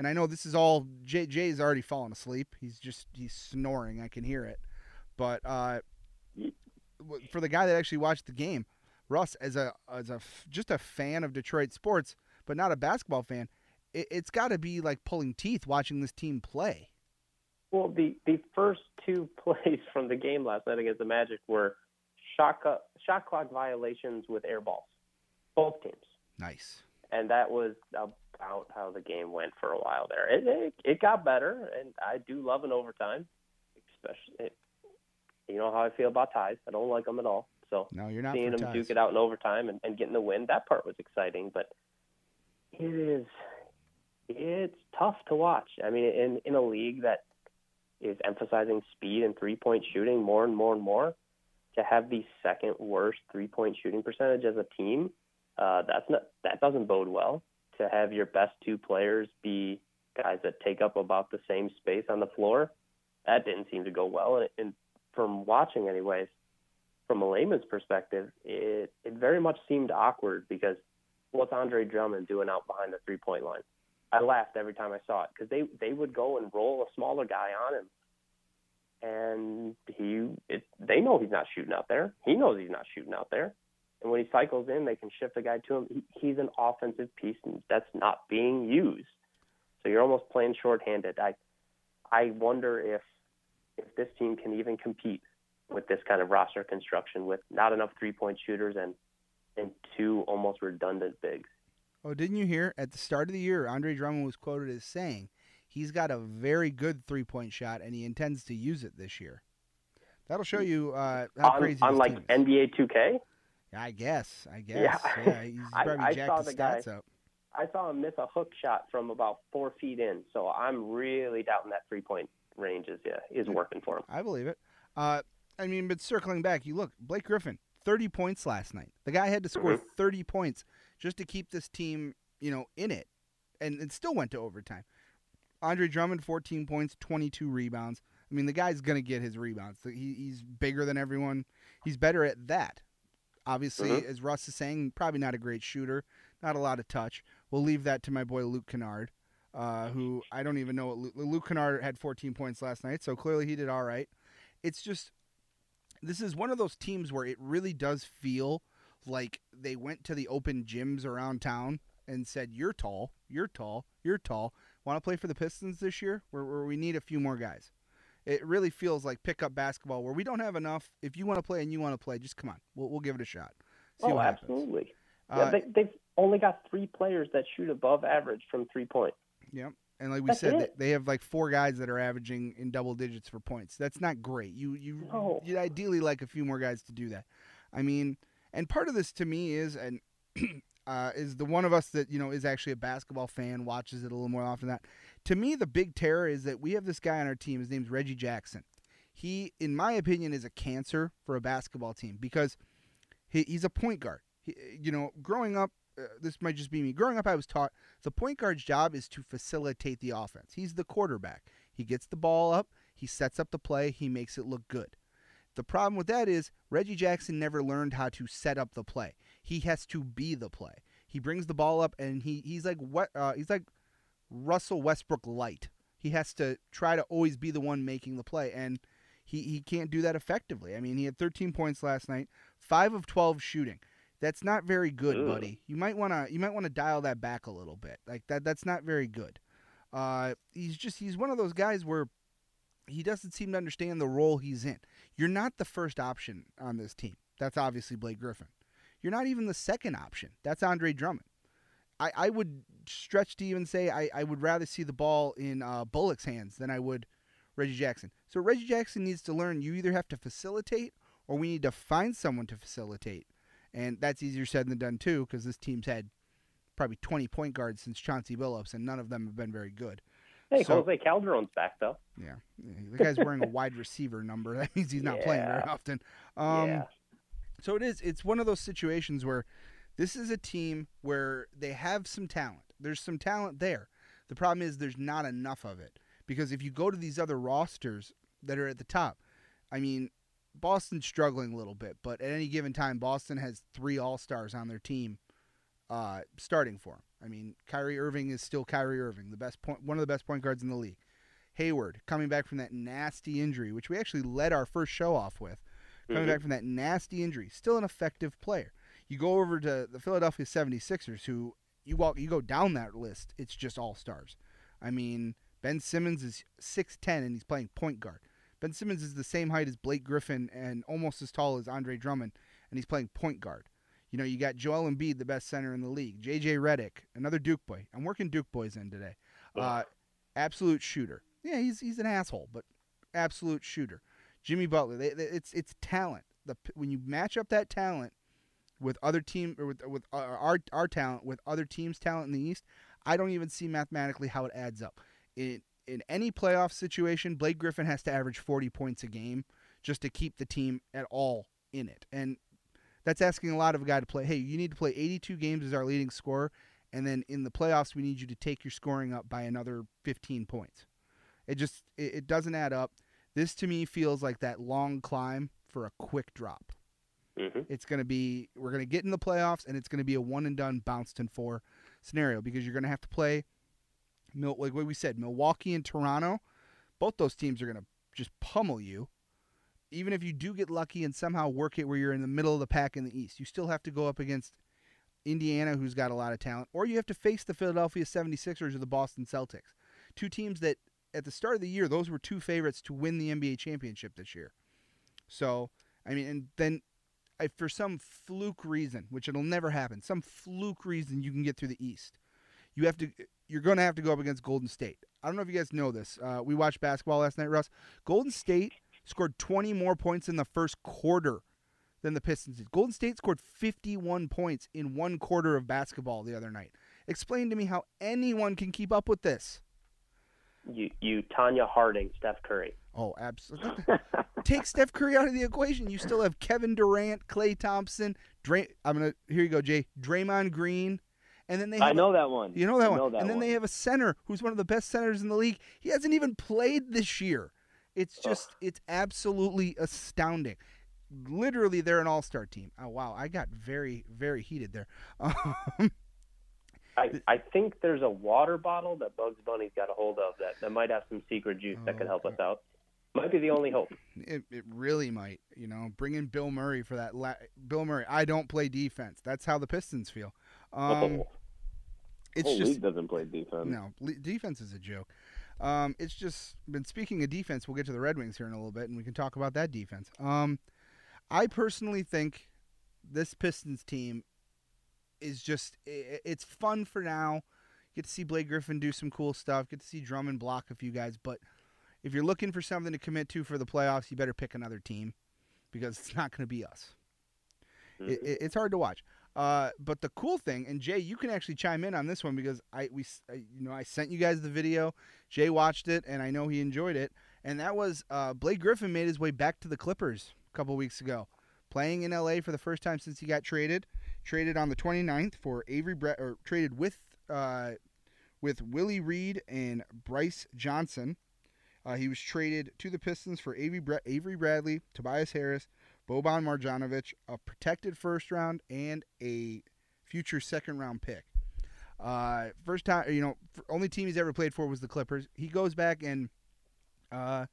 And I know this is all Jay. Jay's already fallen asleep. He's just he's snoring. I can hear it. But uh, for the guy that actually watched the game, Russ, as a as a just a fan of Detroit sports, but not a basketball fan, it, it's got to be like pulling teeth watching this team play. Well, the the first two plays from the game last night against the Magic were shot co- shot clock violations with air balls, both teams, Nice. and that was about how the game went for a while there. It it, it got better, and I do love an overtime, especially. You know how I feel about ties. I don't like them at all. So No, you're not seeing them ties. duke it out in overtime and, and getting the win, that part was exciting. But it is, it's tough to watch. I mean, in in a league that is emphasizing speed and three point shooting more and more and more, to have the second worst three point shooting percentage as a team, uh, that's not that doesn't bode well. To have your best two players be guys that take up about the same space on the floor, that didn't seem to go well. And, and from watching, anyways, from a layman's perspective, it it very much seemed awkward because what's Andre Drummond doing out behind the three point line? I laughed every time I saw it because they they would go and roll a smaller guy on him, and he it, they know he's not shooting out there. He knows he's not shooting out there, and when he cycles in, they can shift the guy to him. He, he's an offensive piece and that's not being used. So you're almost playing shorthanded. I I wonder if if this team can even compete with this kind of roster construction with not enough three point shooters and and two almost redundant bigs. Oh, didn't you hear at the start of the year, Andre Drummond was quoted as saying he's got a very good three point shot and he intends to use it this year. That'll show you uh, how on, crazy on this like team is. Unlike NBA 2K, I guess. I guess. Yeah. Yeah, he's I- probably I jacked saw his the guy- stats up. I saw him miss a hook shot from about four feet in. So I'm really doubting that three point range is yeah, is working for him. I believe it. Uh, I mean, but circling back, you look Blake Griffin, thirty points last night. The guy had to score Mhm. thirty points just to keep this team, you know, in it, and it still went to overtime. Andre Drummond, fourteen points, twenty-two rebounds. I mean, the guy's gonna get his rebounds. He, he's bigger than everyone. He's better at that. Obviously, Mhm. as Russ is saying, probably not a great shooter, not a lot of touch. We'll leave that to my boy Luke Kennard, uh, who I don't even know what Luke, Luke Kennard had 14 points last night, so clearly he did all right. It's just this is one of those teams where it really does feel like they went to the open gyms around town and said, "You're tall, you're tall, You're tall. Want to play for the Pistons this year, where, where we need a few more guys? It really feels like pickup basketball, where we don't have enough. If you want to play and you want to play, just come on. We'll, we'll give it a shot. See oh, absolutely. Uh, yeah, they, they've only got three players that shoot above average from three point. Yep. And like we That's said, it. they- they have like four guys that are averaging in double digits for points. That's not great. You you No. you'd ideally like a few more guys to do that. I mean, and part of this to me is and uh, is the one of us that you know is actually a basketball fan, watches it a little more often than that. To me, the big terror is that we have this guy on our team. His name's Reggie Jackson. He, in my opinion, is a cancer for a basketball team because he, he's a point guard. He, you know, growing up, uh, this might just be me. Growing up, I was taught the point guard's job is to facilitate the offense. He's the quarterback. He gets the ball up, he sets up the play, he makes it look good. The problem with that is Reggie Jackson never learned how to set up the play. He has to be the play. He brings the ball up and he he's like what uh, he's like Russell Westbrook light. He has to try to always be the one making the play and he, he can't do that effectively. I mean, he had 13 points last night, 5 of 12 shooting. That's not very good, Ugh. buddy. You might want to you might want to dial that back a little bit. Like that that's not very good. Uh, he's just he's one of those guys where he doesn't seem to understand the role he's in. You're not the first option on this team. That's obviously Blake Griffin. You're not even the second option. That's Andre Drummond. I, I would stretch to even say I, I would rather see the ball in uh, Bullock's hands than I would Reggie Jackson. So Reggie Jackson needs to learn you either have to facilitate or we need to find someone to facilitate. And that's easier said than done too because this team's had probably 20 point guards since Chauncey Billups and none of them have been very good. Hey, So- Jose Calderon's back though. Yeah, yeah, the guy's wearing a wide receiver number. That means he's not playing very often. Um, yeah. So it is. It's one of those situations where this is a team where they have some talent. There's some talent there. The problem is there's not enough of it because if you go to these other rosters that are at the top, I mean, Boston's struggling a little bit, but at any given time, Boston has three All Stars on their team, uh, starting for them. I mean, Kyrie Irving is still Kyrie Irving, the best point, one of the best point guards in the league. Hayward coming back from that nasty injury, which we actually led our first show off with, coming Mhm. back from that nasty injury, still an effective player. You go over to the Philadelphia 76ers, who you walk, you go down that list, it's just all stars. I mean, Ben Simmons is 6'10 and he's playing point guard. Ben Simmons is the same height as Blake Griffin and almost as tall as Andre Drummond, and he's playing point guard. You know, you got Joel Embiid, the best center in the league. JJ Redick, another Duke boy. I'm working Duke boys in today. Uh, absolute shooter. Yeah, he's he's an asshole, but absolute shooter. Jimmy Butler. They, they, it's it's talent. The when you match up that talent with other team or with with uh, our our talent with other teams' talent in the East, I don't even see mathematically how it adds up. In in any playoff situation, Blake Griffin has to average 40 points a game just to keep the team at all in it. And that's asking a lot of a guy to play. Hey, you need to play 82 games as our leading scorer, and then in the playoffs, we need you to take your scoring up by another 15 points. It just it, it doesn't add up. This to me feels like that long climb for a quick drop. Hmm It's going to be we're going to get in the playoffs, and it's going to be a one and done bounced in four scenario because you're going to have to play. Mil- like what we said, Milwaukee and Toronto, both those teams are going to just pummel you. Even if you do get lucky and somehow work it where you're in the middle of the pack in the East, you still have to go up against Indiana, who's got a lot of talent, or you have to face the Philadelphia 76ers or the Boston Celtics. Two teams that, at the start of the year, those were two favorites to win the NBA championship this year. So, I mean, and then I, for some fluke reason, which it'll never happen, some fluke reason you can get through the East. You have to, you're going to have to go up against Golden State. I don't know if you guys know this. Uh, we watched basketball last night, Russ. Golden State scored 20 more points in the first quarter than the Pistons did. Golden State scored 51 points in one quarter of basketball the other night. Explain to me how anyone can keep up with this. You you Tonya Harding, Steph Curry. Oh, absolutely. Take Steph Curry out of the equation. You still have Kevin Durant, Klay Thompson, Dray. I'm gonna here you go, Jay. Draymond Green, and then they. Have I know that one. you know that I one. know that and then one. they have a center who's one of the best centers in the league. He hasn't even played this year. It's just it's absolutely astounding. Literally, they're an all-star team. Oh wow, I got very very heated there. Um, I, I think there's a water bottle that Bugs Bunny's got a hold of that, that might have some secret juice that could help us out. Might be the only hope. It, it really might, you know, bring in Bill Murray for that. La- Bill Murray, I don't play defense. That's how the Pistons feel. Um, Oh, it's whole just doesn't play defense. no le- defense is a joke. Um, it's just been speaking of defense. We'll get to the Red Wings here in a little bit, and we can talk about that defense. Um, I personally think this Pistons team is just i- i- it's fun for now. Get to see Blake Griffin do some cool stuff. Get to see Drummond block a few guys. But if you're looking for something to commit to for the playoffs, you better pick another team because it's not going to be us. It, it, it's hard to watch. Uh, but the cool thing, and Jay, you can actually chime in on this one because I we I- you know I sent you guys the video. Jay watched it, and I know he enjoyed it. And that was uh, Blake Griffin made his way back to the Clippers a couple weeks ago, playing in LA for the first time since he got traded. Traded on the 29th for Avery Bre- or traded with uh, with Willie Reed and Brice Johnson. Uh, he was traded to the Pistons for Avery, Bre- Avery Bradley, Tobias Harris, Boban Marjanovic, a protected first round, and a future second round pick. Uh, first time, you know, only team he's ever played for was the Clippers. He goes back and, uh,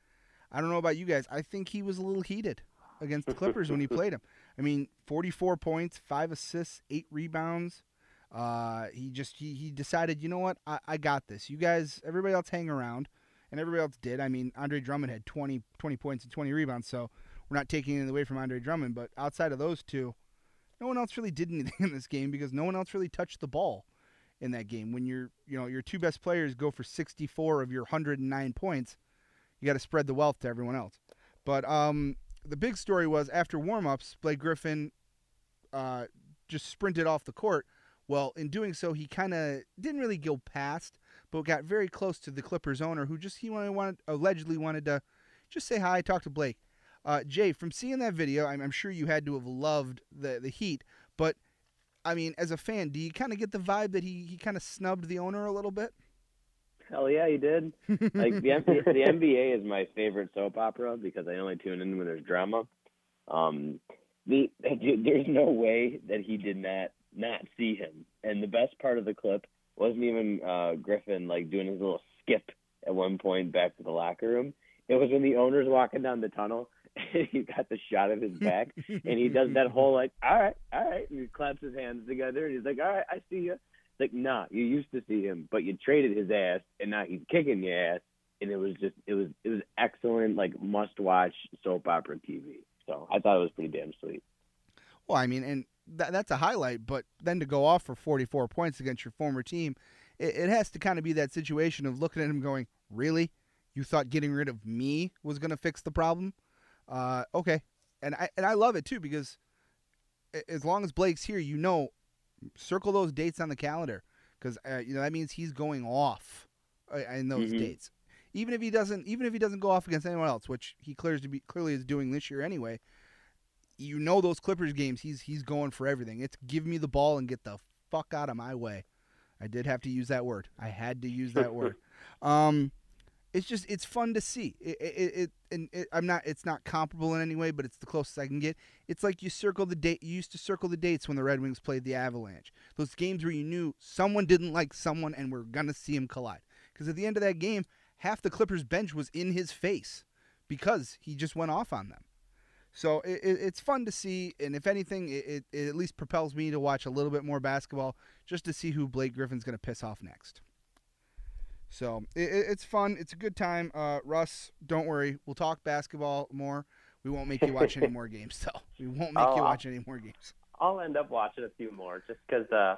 I don't know about you guys. I think he was a little heated against the Clippers when he played him. I mean, 44 points, five assists, eight rebounds. Uh, he just he, he decided, you know what, I, I got this. You guys, everybody else hang around, and everybody else did. I mean, Andre Drummond had 20, 20 points and 20 rebounds, so we're not taking it away from Andre Drummond. But outside of those two, no one else really did anything in this game because no one else really touched the ball in that game. When your you know your two best players go for 64 of your 109 points, you got to spread the wealth to everyone else. But um, the big story was after warmups, Blake Griffin uh, just sprinted off the court. Well, in doing so, he kind of didn't really go past, but got very close to the Clippers owner, who just he wanted, wanted allegedly wanted to just say hi, talk to Blake. Uh, Jay, from seeing that video, I'm, I'm sure you had to have loved the the heat, but I mean, as a fan, do you kind of get the vibe that he, he kind of snubbed the owner a little bit? Hell yeah, he did. Like the NBA, the NBA is my favorite soap opera because I only tune in when there's drama. Um, the there's no way that he did not not see him. And the best part of the clip wasn't even uh, Griffin like doing his little skip at one point back to the locker room. It was when the owner's walking down the tunnel and he got the shot of his back and he does that whole like, all right, all right, and he claps his hands together and he's like, all right, I see you. Like, nah, you used to see him, but you traded his ass, and now he's kicking your ass. And it was just, it was, it was excellent, like must-watch soap opera TV. So I thought it was pretty damn sweet. Well, I mean, and that, that's a highlight, but then to go off for 44 points against your former team, it, it has to kind of be that situation of looking at him going, really? You thought getting rid of me was going to fix the problem? Uh, okay. And I, and I love it too because as long as Blake's here, you know, circle those dates on the calendar because uh, you know that means he's going off uh, in those Mhm. dates. Even if he doesn't, even if he doesn't go off against anyone else, which he clears to be clearly is doing this year anyway, you know those Clippers games, he's he's going for everything. It's give me the ball and get the fuck out of my way. I did have to use that word. I had to use that word. Um, it's just it's fun to see. It, it, it and it, I'm not. It's not comparable in any way, but it's the closest I can get. It's like you circle the date. You used to circle the dates when the Red Wings played the Avalanche. Those games where you knew someone didn't like someone and we're gonna see him collide. Because at the end of that game, half the Clippers bench was in his face because he just went off on them. So it, it, it's fun to see, and if anything, it, it, at least propels me to watch a little bit more basketball just to see who Blake Griffin's going to piss off next. So it, it- it's fun. It's a good time. Uh, Russ, don't worry. We'll talk basketball more. We won't make you watch any more games, though. We won't make Oh, you watch any more games. I'll end up watching a few more just because, uh,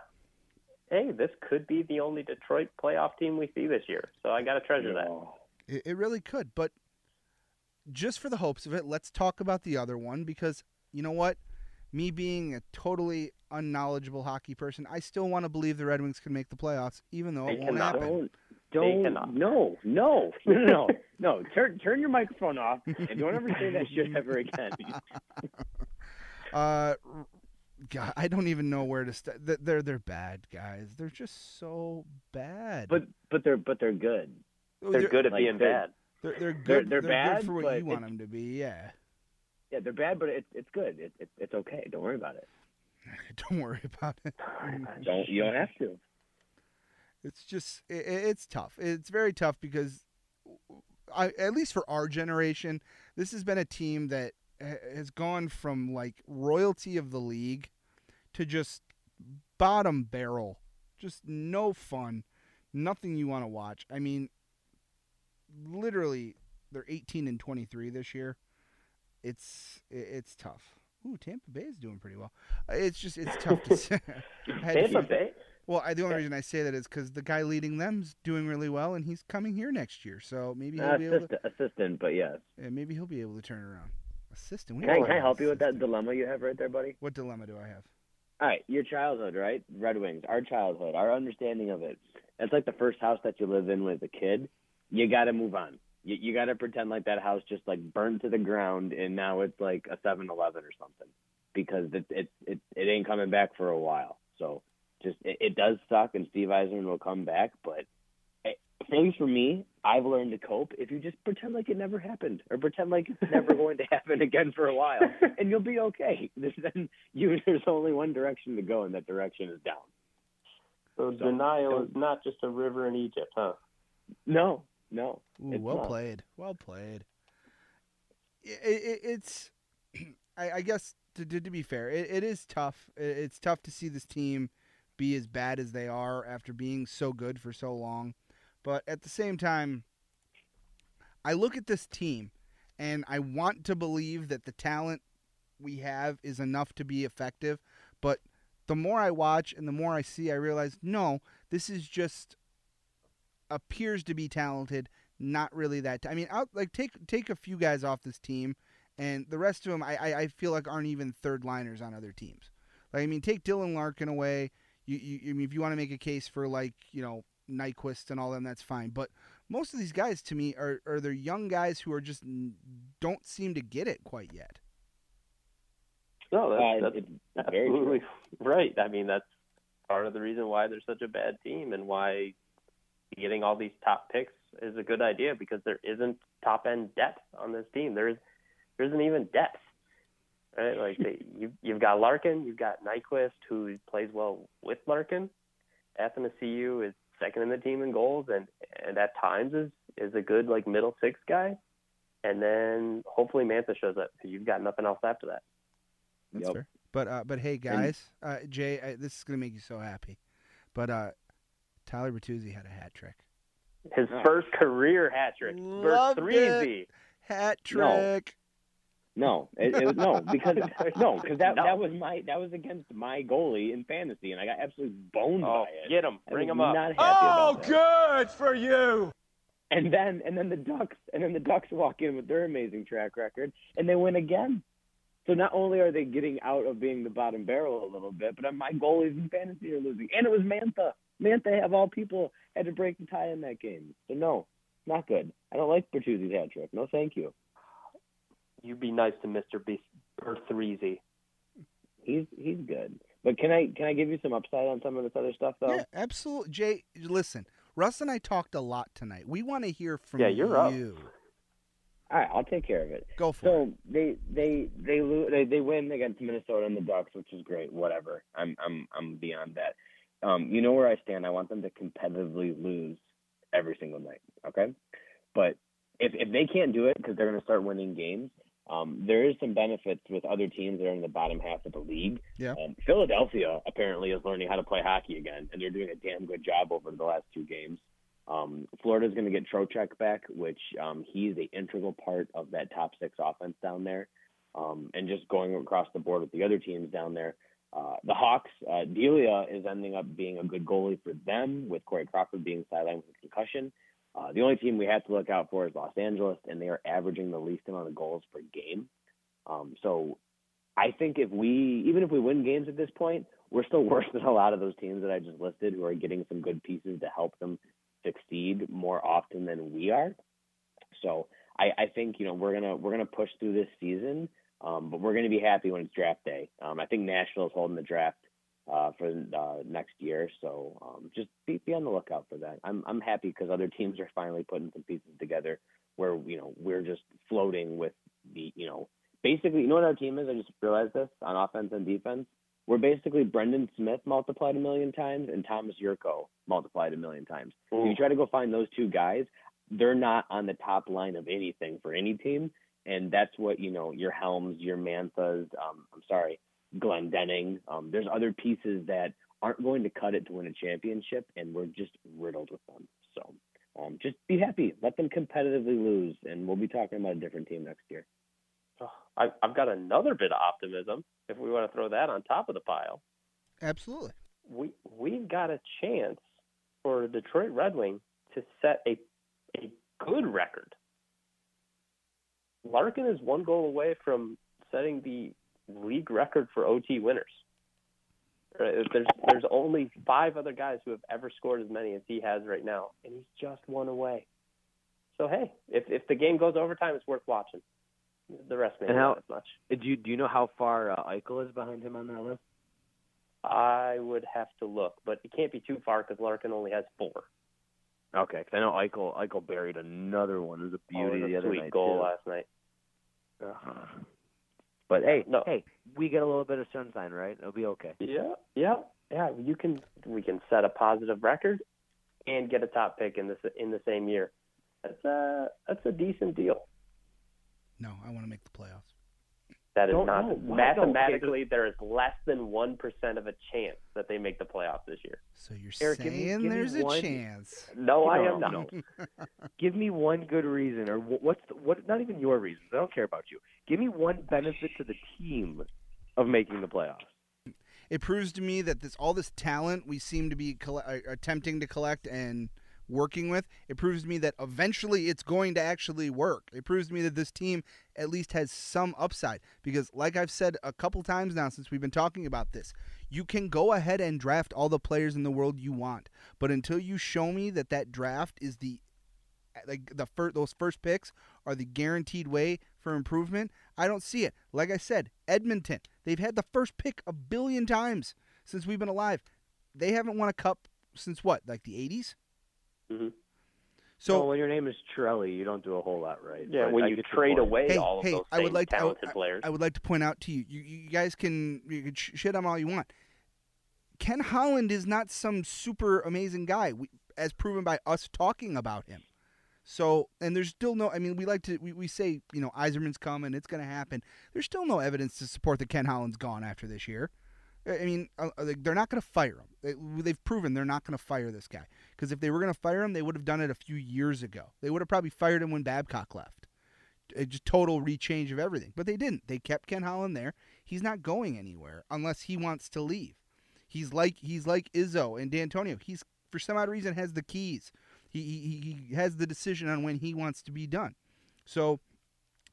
hey, this could be the only Detroit playoff team we see this year. So I got to treasure that. It, it really could, but just for the hopes of it, let's talk about the other one because you know what? Me being a totally unknowledgeable hockey person, I still want to believe the Red Wings can make the playoffs, even though They it won't cannot. happen. Don't, don't, cannot. no, no, no, no, no. Turn, turn your microphone off, and don't ever say that shit ever again. Uh, God, I don't even know where to start. They're they're bad guys. They're just so bad. But, but they're, but they're good. Oh, They're good at like, being bad. They're, they're they're- good. they're good bad, for what you want them to be. Yeah. Yeah, they're bad, but it's, it's good. It's, it's, it's okay. Don't worry about it. Don't worry about it. Don't, you don't have to. It's just i i- it's tough. It's very tough because I at least for our generation, this has been a team that has gone from like royalty of the league to just bottom barrel Just no fun. Nothing you want to watch. I mean, literally, they're 18 and 23 this year. It's it's tough. Ooh, Tampa Bay is doing pretty well. Uh, It's just it's tough to say. Had to Tampa Bay. Well, I, the only reason I say that is because the guy leading them's doing really well, and he's coming here next year. So maybe he'll be able to. assistant, assistant, but yes. Yeah, maybe he'll be able to turn around. Assistant. Can I, can I help you with that dilemma you have right there, buddy? What dilemma do I have? All right, your childhood, right? Red Wings, our childhood, our understanding of it. It's like the first house that you live in with a kid. You got to move on. You, you got to pretend like that house just like burned to the ground, and now it's like a Seven Eleven or something, because it it it, it ain't coming back for a while. So just it, it does suck, and Steve Yzerman will come back, but eh, things for me, I've learned to cope if you just pretend like it never happened, or pretend like it's never going to happen again for a while, and you'll be okay. There's then you there's only one direction to go, and that direction is down. So, So, denial is not just a river in Egypt, huh? No, no. Ooh, well not. played. Well played. I it, it's, I, I guess, to, to, be fair, it, it is tough. It, it's tough to see this team be as bad as they are after being so good for so long. But at the same time, I look at this team and I want to believe that the talent we have is enough to be effective. But the more I watch and the more I see, I realize no, this is just appears to be talented, not really that. I mean, out like take take a few guys off this team, and the rest of them, I I, I feel like aren't even third liners on other teams. Like I mean, take Dylan Larkin away. You, you I mean, if you want to make a case for like you know Nyquist and all them, that's fine. But most of these guys, to me, are are they're young guys who are just n- don't seem to get it quite yet. No, Uh, that's, it's that's very absolutely right. I mean, that's part of the reason why they're such a bad team and why getting all these top picks is a good idea because there isn't top end depth on this team. There is there isn't even depth. Right? Like they, you you've got Larkin, you've got Nyquist who plays well with Larkin. Athanasiou is second in the team in goals and and at times is is a good like middle six guy. And then hopefully Mantha shows up because you've got nothing else after that. That's Yep. fair. But uh, but hey guys, uh, Jay, I, this is gonna make you so happy. But uh, Tyler Bertuzzi had a hat trick. His Oh. first career hat trick. Loved Bertuzzi. Hat trick. No, it, it was no because no because that No. that was my that was against my goalie in fantasy, and I got absolutely boned Oh, by it. get him. Bring him up. Not happy about oh, that. good for you. And then and then the Ducks and then the Ducks walk in with their amazing track record and they win again. So not only are they getting out of being the bottom barrel a little bit, but my goalies in fantasy are losing. And it was Mantha. Mantha have all people had to break the tie in that game. So no, not good. I don't like Bertuzzi's hat trick. No, thank you. You'd be nice to Mr. B- Bertuzzi. He's he's good. But can I can I give you some upside on some of this other stuff though? Yeah, absolutely. Jay, listen, Russ and I talked a lot tonight. We want to hear from Yeah, you're up. All right, I'll take care of it. Go for it. So they they they lose they, they win against Minnesota and the Ducks, which is great. Whatever. I'm I'm I'm beyond that. Um, you know where I stand. I want them to competitively lose every single night. Okay, but if if they can't do it because they're going to start winning games, um, there is some benefits with other teams that are in the bottom half of the league. Yeah. Um, Philadelphia apparently is learning how to play hockey again, and they're doing a damn good job over the last two games. Um, Florida's going to get Trocheck back, which um, he's an integral part of that top six offense down there. Um, and just going across the board with the other teams down there. Uh, the Hawks, uh, Delia is ending up being a good goalie for them, with Corey Crawford being sidelined with a concussion. Uh, the only team we have to look out for is Los Angeles, and they are averaging the least amount of goals per game. Um, so I think if we, even if we win games at this point, we're still worse than a lot of those teams that I just listed who are getting some good pieces to help them succeed more often than we are. So I, I think you know we're gonna we're gonna push through this season, um, but we're gonna be happy when it's draft day. Um, I think Nashville is holding the draft uh, for uh, next year, so um, just be, be on the lookout for that. I'm I'm happy because other teams are finally putting some pieces together where you know we're just floating with the you know basically you know what our team is. I just realized this on offense and defense. We're basically Brendan Smith multiplied a million times and Tomas Jurco multiplied a million times. If you try to go find those two guys, they're not on the top line of anything for any team. And that's what, you know, your Helms, your Manthas, um, I'm sorry, Glendening. Um, there's other pieces that aren't going to cut it to win a championship, and we're just riddled with them. So um, just be happy, let them competitively lose, and we'll be talking about a different team next year. Oh, I, I've got another bit of optimism. If we want to throw that on top of the pile, Absolutely. we we've got a chance for the Detroit Red Wing to set a a good record. Larkin is one goal away from setting the league record for OT winners. There's there's only five other guys who have ever scored as many as he has right now, and he's just one away. So hey, if if the game goes overtime, it's worth watching. The rest And how- not as much. Do you do you know how far uh, Eichel is behind him on that list? I would have to look, but it can't be too far because Larkin only has four. Okay, because I know Eichel Eichel buried another one. It was a Oh, beauty was the other sweet night goal too. last night. Uh-huh. But hey, No. hey, we get a little bit of sunshine, right? It'll be okay. Yeah, yeah, yeah. You can we can set a positive record and get a top pick in this in the same year. That's a that's a decent deal. No, I want to make the playoffs. That is Don't- not no, mathematically there is less than one percent of a chance that they make the playoffs this year. So you're Eric, give me- saying give me there's a one- chance. No, I No, am not. no. Give me one good reason, or what's the, what? Not even your reasons. I don't care about you. Give me one benefit to the team of making the playoffs. It proves to me that this all this talent we seem to be colle- uh, attempting to collect and working with. It proves to me that eventually it's going to actually work. It proves to me that this team at least has some upside because, like I've said a couple times now since we've been talking about this, you can go ahead and draft all the players in the world you want, but until you show me that that draft is the like the first those first picks are the guaranteed way for improvement. I don't see it. Like I said, Edmonton, they've had the first pick a billion times since we've been alive. They haven't won a cup since what, like the 80s? Mhm. So well, when your name is Trelly, you don't do a whole lot right. Yeah, But when I you trade away hey, all of hey, those I would like to, I, talented players. I would like to point out to you, you, you guys can you can shit on all you want. Ken Holland is not some super amazing guy, we, as proven by us talking about him. So, and there's still no. I mean, we like to we, we say you know Yzerman's coming, it's going to happen. There's still no evidence to support that Ken Holland's gone after this year. I mean, uh, uh, they're not going to fire him. They, they've proven they're not going to fire this guy because if they were going to fire him, they would have done it a few years ago. They would have probably fired him when Babcock left. A total rechange of everything, but they didn't. They kept Ken Holland there. He's not going anywhere unless he wants to leave. He's like he's like Izzo and D'Antonio. He's for some odd reason has the keys. He, he he has the decision on when he wants to be done. So,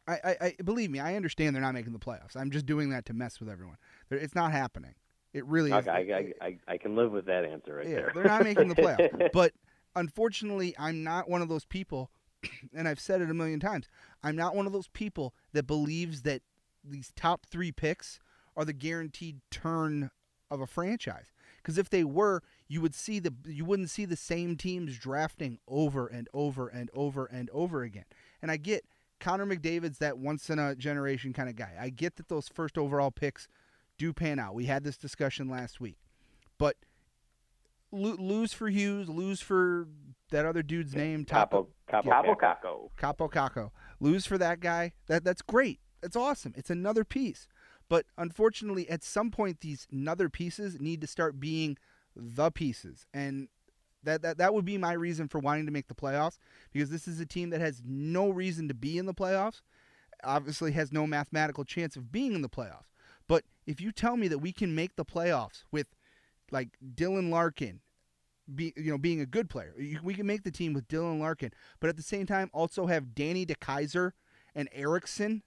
I, I, I believe me. I understand they're not making the playoffs. I'm just doing that to mess with everyone. It's not happening. It really is. Okay, I, I, I, I can live with that answer right yeah, there. they're not making the playoffs. but unfortunately, I'm not one of those people, and I've said it a million times. I'm not one of those people that believes that these top three picks are the guaranteed turn of a franchise. Because if they were, you would see the you wouldn't see the same teams drafting over and over and over and over again. And I get Connor McDavid's that once in a generation kind of guy. I get that those first overall picks do pan out. We had this discussion last week, but lo- lose for Hughes, lose for that other dude's name, Kaapo, Kaapo, Kaapo. Kakko. Kaapo Kakko. Lose for that guy. That that's great. That's awesome. It's another piece. But unfortunately, at some point, these other pieces need to start being the pieces, and that, that that would be my reason for wanting to make the playoffs because this is a team that has no reason to be in the playoffs. Obviously, has no mathematical chance of being in the playoffs. If you tell me that we can make the playoffs with like Dylan Larkin, be you know being a good player, we can make the team with Dylan Larkin, but at the same time also have Danny DeKeyser and Ericsson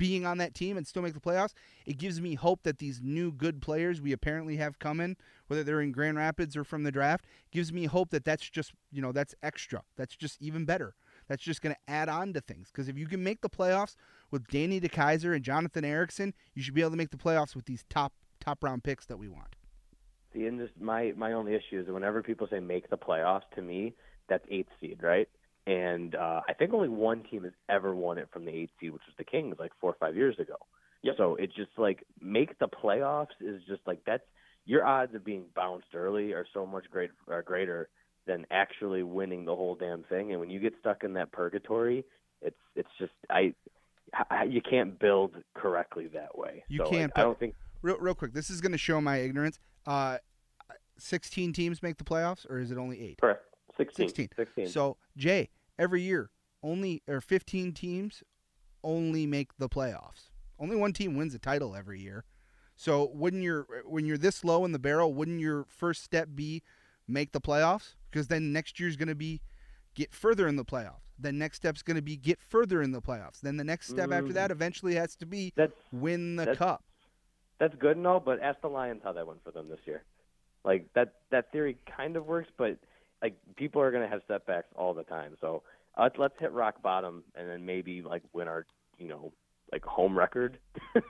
being on that team and still make the playoffs. It gives me hope that these new good players we apparently have coming, whether they're in Grand Rapids or from the draft, gives me hope that that's just you know that's extra. That's just even better. That's just going to add on to things because if you can make the playoffs with Danny DeKeyser and Jonathan Ericsson, you should be able to make the playoffs with these top top round picks that we want. See, and just my my only issue is that whenever people say make the playoffs, to me that's eighth seed, right? And uh, I think only one team has ever won it from the eighth seed, which was the Kings, like four or five years ago. Yep. So it's just like make the playoffs is just like that's your odds of being bounced early are so much great are greater than actually winning the whole damn thing. And when you get stuck in that purgatory, it's it's just I, I you can't build correctly that way. You So, can't, I don't think Real, real quick, this is going to show my ignorance. Uh, 16 teams make the playoffs, or is it only eight? Correct. 16. 16. 16. So Jay, every year, only or 15 teams only make the playoffs. Only one team wins a title every year. So wouldn't your when you're this low in the barrel, wouldn't your first step be make the playoffs? Because then next year's going to be get further in the playoffs. Then next step's going to be get further in the playoffs. Then the next step after that eventually has to be that's win the that's- cup. that's good and all, but ask the Lions how that went for them this year. Like that that theory kind of works, but like people are gonna have setbacks all the time. So uh, let's hit rock bottom and then maybe like win our you know like home record.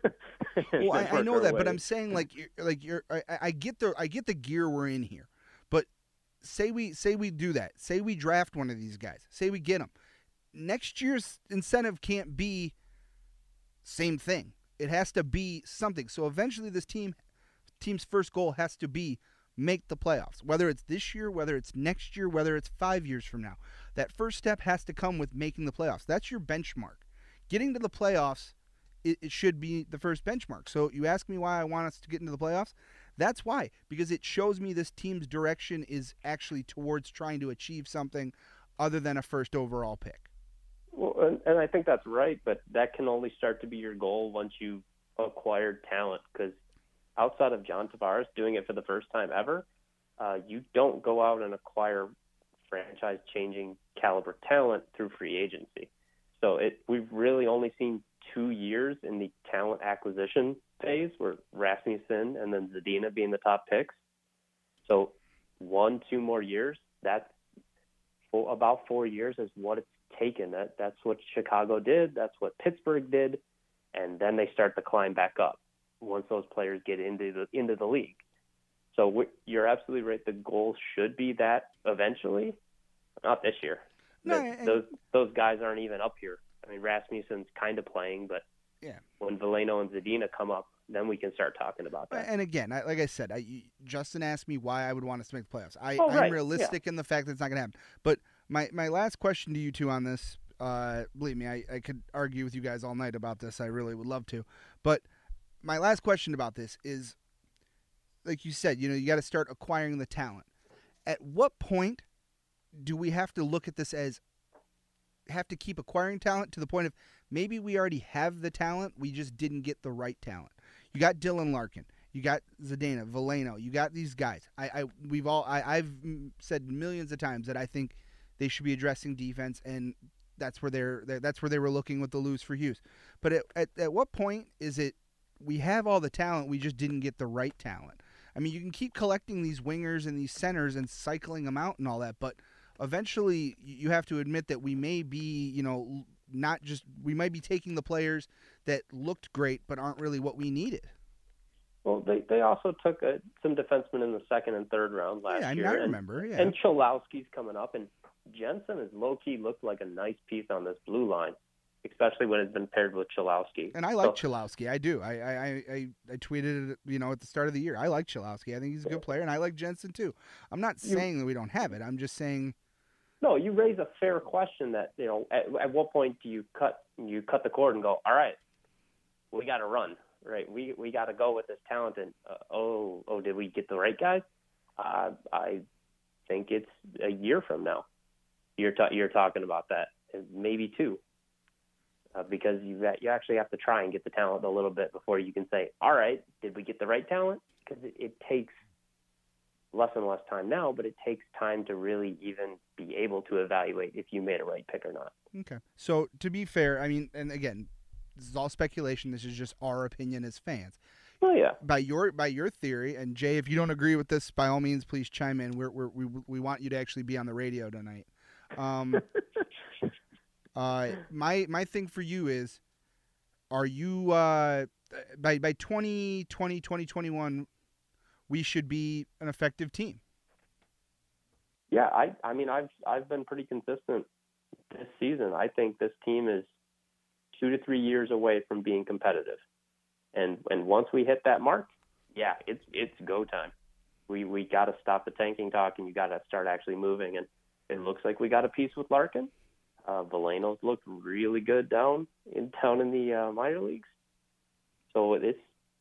Well, I, I know that, but. I'm saying like you're, like you're I, I- I get the I get the gear we're in here, but say we say we do that, say we draft one of these guys, say we get them. Next year's incentive can't be same thing. It has to be something. So eventually, this team team's first goal has to be make the playoffs. Whether it's this year, whether it's next year, whether it's five years from now, that first step has to come with making the playoffs. That's your benchmark. Getting to the playoffs it, it should be the first benchmark. So you ask me why I want us to get into the playoffs? That's why because it shows me this team's direction is actually towards trying to achieve something other than a first overall pick. Well, and, and I think that's right, but that can only start to be your goal once you acquired talent. Because outside of John Tavares doing it for the first time ever, uh, you don't go out and acquire franchise-changing caliber talent through free agency. So it we've really only seen two years in the talent acquisition phase, where Rasmussen and then Zadina being the top picks. So one, two more years. That's about four years is what it's taken. That that's what Chicago did. That's what Pittsburgh did, and then they start to climb back up once those players get into the into the league. So you're absolutely right. The goal should be that eventually, not this year. No, and- those those guys aren't even up here. I mean, Rasmussen's kind of playing, but Yeah. when Veleno and Zadina come up, then we can start talking about that. And again, I, like I said, I, Justin asked me why I would want us to make the playoffs. I, Oh, I'm right, yeah. realistic in the fact that it's not going to happen. But my, my last question to you two on this, uh, believe me, I, I could argue with you guys all night about this. I really would love to. But my last question about this is, like you said, you know, you got to start acquiring the talent. At what point do we have to look at this as have to keep acquiring talent to the point of maybe we already have the talent, we just didn't get the right talent. You got Dylan Larkin, you got Zadina, Veleno, you got these guys. I, I we've all I, I've said millions of times that I think they should be addressing defense, and that's where they're, that's where they were looking with the lose for Hughes. But at, at at what point is it we have all the talent, we just didn't get the right talent? I mean, you can keep collecting these wingers and these centers and cycling them out and all that, but eventually you have to admit that we may be, you know, not just we might be taking the players that looked great but aren't really what we needed. Well, they they also took uh, some defensemen in the second and third round last year. yeah, I, mean, year. I and- remember. Yeah, And Cholowski's coming up, and Jensen is low key looked like a nice piece on this blue line, especially when it's been paired with Cholowski. and I like So- Cholowski. I do. I, I, I, I, I tweeted it, you know, at the start of the year. I like Cholowski. I think he's a good player, and I like Jensen too. I'm not saying that we don't have it. I'm just saying, No, you raise a fair question. That you know, at, at what point do you cut you cut the cord and go, all right, we got to run, right? We we got to go with this talent. And uh, oh oh, did we get the right guy? Uh, I think it's a year from now. You're ta- you're talking about that, maybe two, uh, because you you actually have to try and get the talent a little bit before you can say, all right, did we get the right talent? Because it, it takes less and less time now, but it takes time to really even be able to evaluate if you made a right pick or not. okay. So to be fair, I mean, and again, this is all speculation. This is just our opinion as fans. Oh yeah, by your by your theory, and Jay, if you don't agree with this, by all means, please chime in. We're, we're, we we want you to actually be on the radio tonight. Um, uh, my my thing for you is, are you uh, by by 2020, 2021, we should be an effective team. yeah. I I mean I've I've been pretty consistent this season. I think this team is two to three years away from being competitive, and and once we hit that mark, yeah, it's it's go time. We we got to stop the tanking talk, and you got to start actually moving. And it looks like we got a piece with Larkin. Uh, Veleno's looked really good down in down in the uh, minor leagues. So it's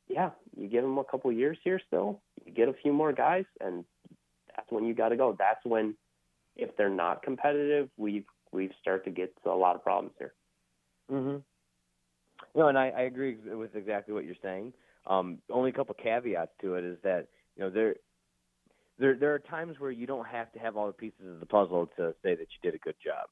yeah, you give him a couple years here still. You get a few more guys, and that's when you got to go. That's when, if they're not competitive, we we start to get a lot of problems here. Mm-hmm. No, and I, I agree with exactly what you're saying. Um, only a couple caveats to it is that you know there there there are times where you don't have to have all the pieces of the puzzle to say that you did a good job.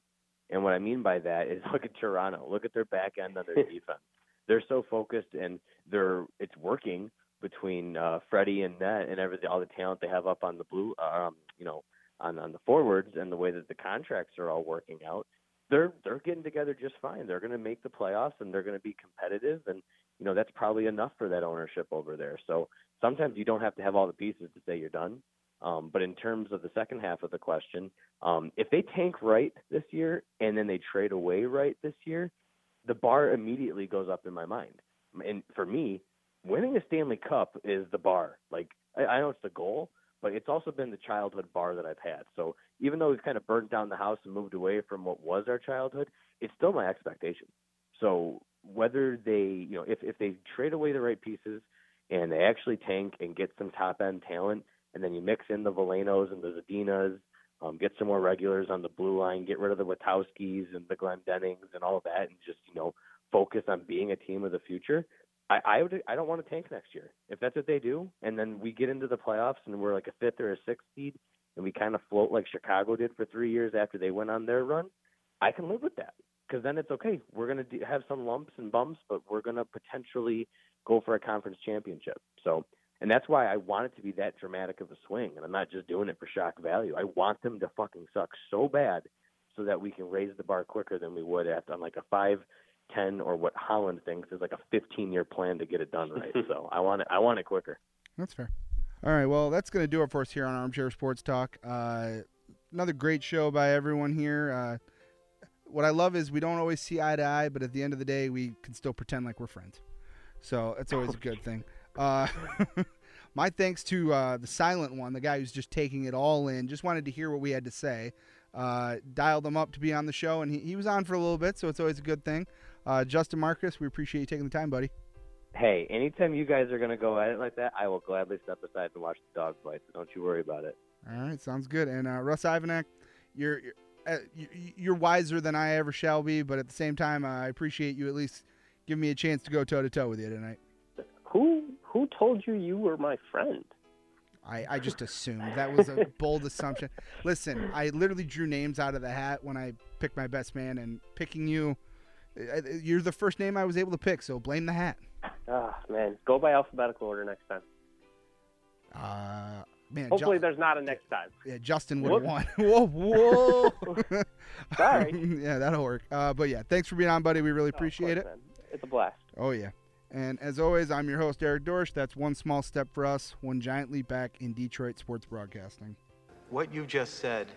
And what I mean by that is look at Toronto. Look at their back end on their defense. They're so focused and they're it's working between uh Freddie and Net and everything all the talent they have up on the blue um, you know, on on the forwards and the way that the contracts are all working out. They're they're getting together just fine. They're gonna make the playoffs and they're gonna be competitive and you know, that's probably enough for that ownership over there. So sometimes you don't have to have all the pieces to say you're done. Um, but in terms of the second half of the question, um, if they tank right this year and then they trade away right this year, the bar immediately goes up in my mind. And for me, winning a Stanley Cup is the bar. Like I, I know it's the goal, but it's also been the childhood bar that I've had. So even though we've kind of burnt down the house and moved away from what was our childhood, it's still my expectation. So whether they, you know, if if they trade away the right pieces and they actually tank and get some top end talent and then you mix in the Velenos and the Zadinas, um, get some more regulars on the blue line, get rid of the Witkowskis and the Glendenings and all of that, and just you know focus on being a team of the future. I I, would, I don't want to tank next year. If that's what they do, and then we get into the playoffs and we're like a fifth or a sixth seed, and we kind of float like Chicago did for three years after they went on their run, I can live with that because then it's okay. We're to have some lumps and bumps, but we're to potentially go for a conference championship. So and that's why I want it to be that dramatic of a swing. And I'm not just doing it for shock value. I want them to fucking suck so bad so that we can raise the bar quicker than we would after on like a five, ten, or what Holland thinks is like a 15 year plan to get it done right. so I want it. I want it quicker. That's fair. All right. Well, that's going to do it for us here on Armchair Sports Talk. Uh, another great show by everyone here. Uh, what I love is we don't always see eye to eye, but at the end of the day, we can still pretend like we're friends. So it's always a good thing. Uh, my thanks to uh, the silent one, the guy who's just taking it all in. Just wanted to hear what we had to say. Uh, dialed him up to be on the show, and he, he was on for a little bit, so it's always a good thing. Uh, Justin Marcus, we appreciate you taking the time, buddy. Hey, anytime you guys are going to go at it like that, I will gladly step aside and watch the dog fight. So don't you worry about it. All right, sounds good. And uh, Russ Ivanek, you're, you're uh, you're wiser than I ever shall be, but at the same time, uh, I appreciate you at least giving me a chance to go toe to toe with you tonight. Who who told you you were my friend? I, I just assumed that was a bold assumption. Listen, I literally drew names out of the hat when I picked my best man, and picking you, you're the first name I was able to pick. So blame the hat. Ah, oh, man, go by alphabetical order next time. Uh, man. Hopefully, there's not a next time. Yeah, Justin would have won. whoa, whoa. Sorry. yeah, that'll work. Uh, but yeah, thanks for being on, buddy. We really appreciate oh, course, it. Man. It's a blast. Oh yeah. And as always, I'm your host, Eric Dorsch. That's one small step for us, one giant leap back in Detroit sports broadcasting. What you just said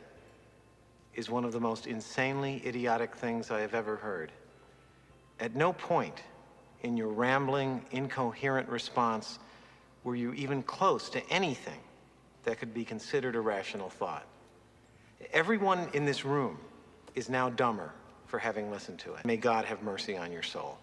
is one of the most insanely idiotic things I have ever heard. At no point in your rambling, incoherent response were you even close to anything that could be considered a rational thought. Everyone in this room is now dumber for having listened to it. May God have mercy on your soul.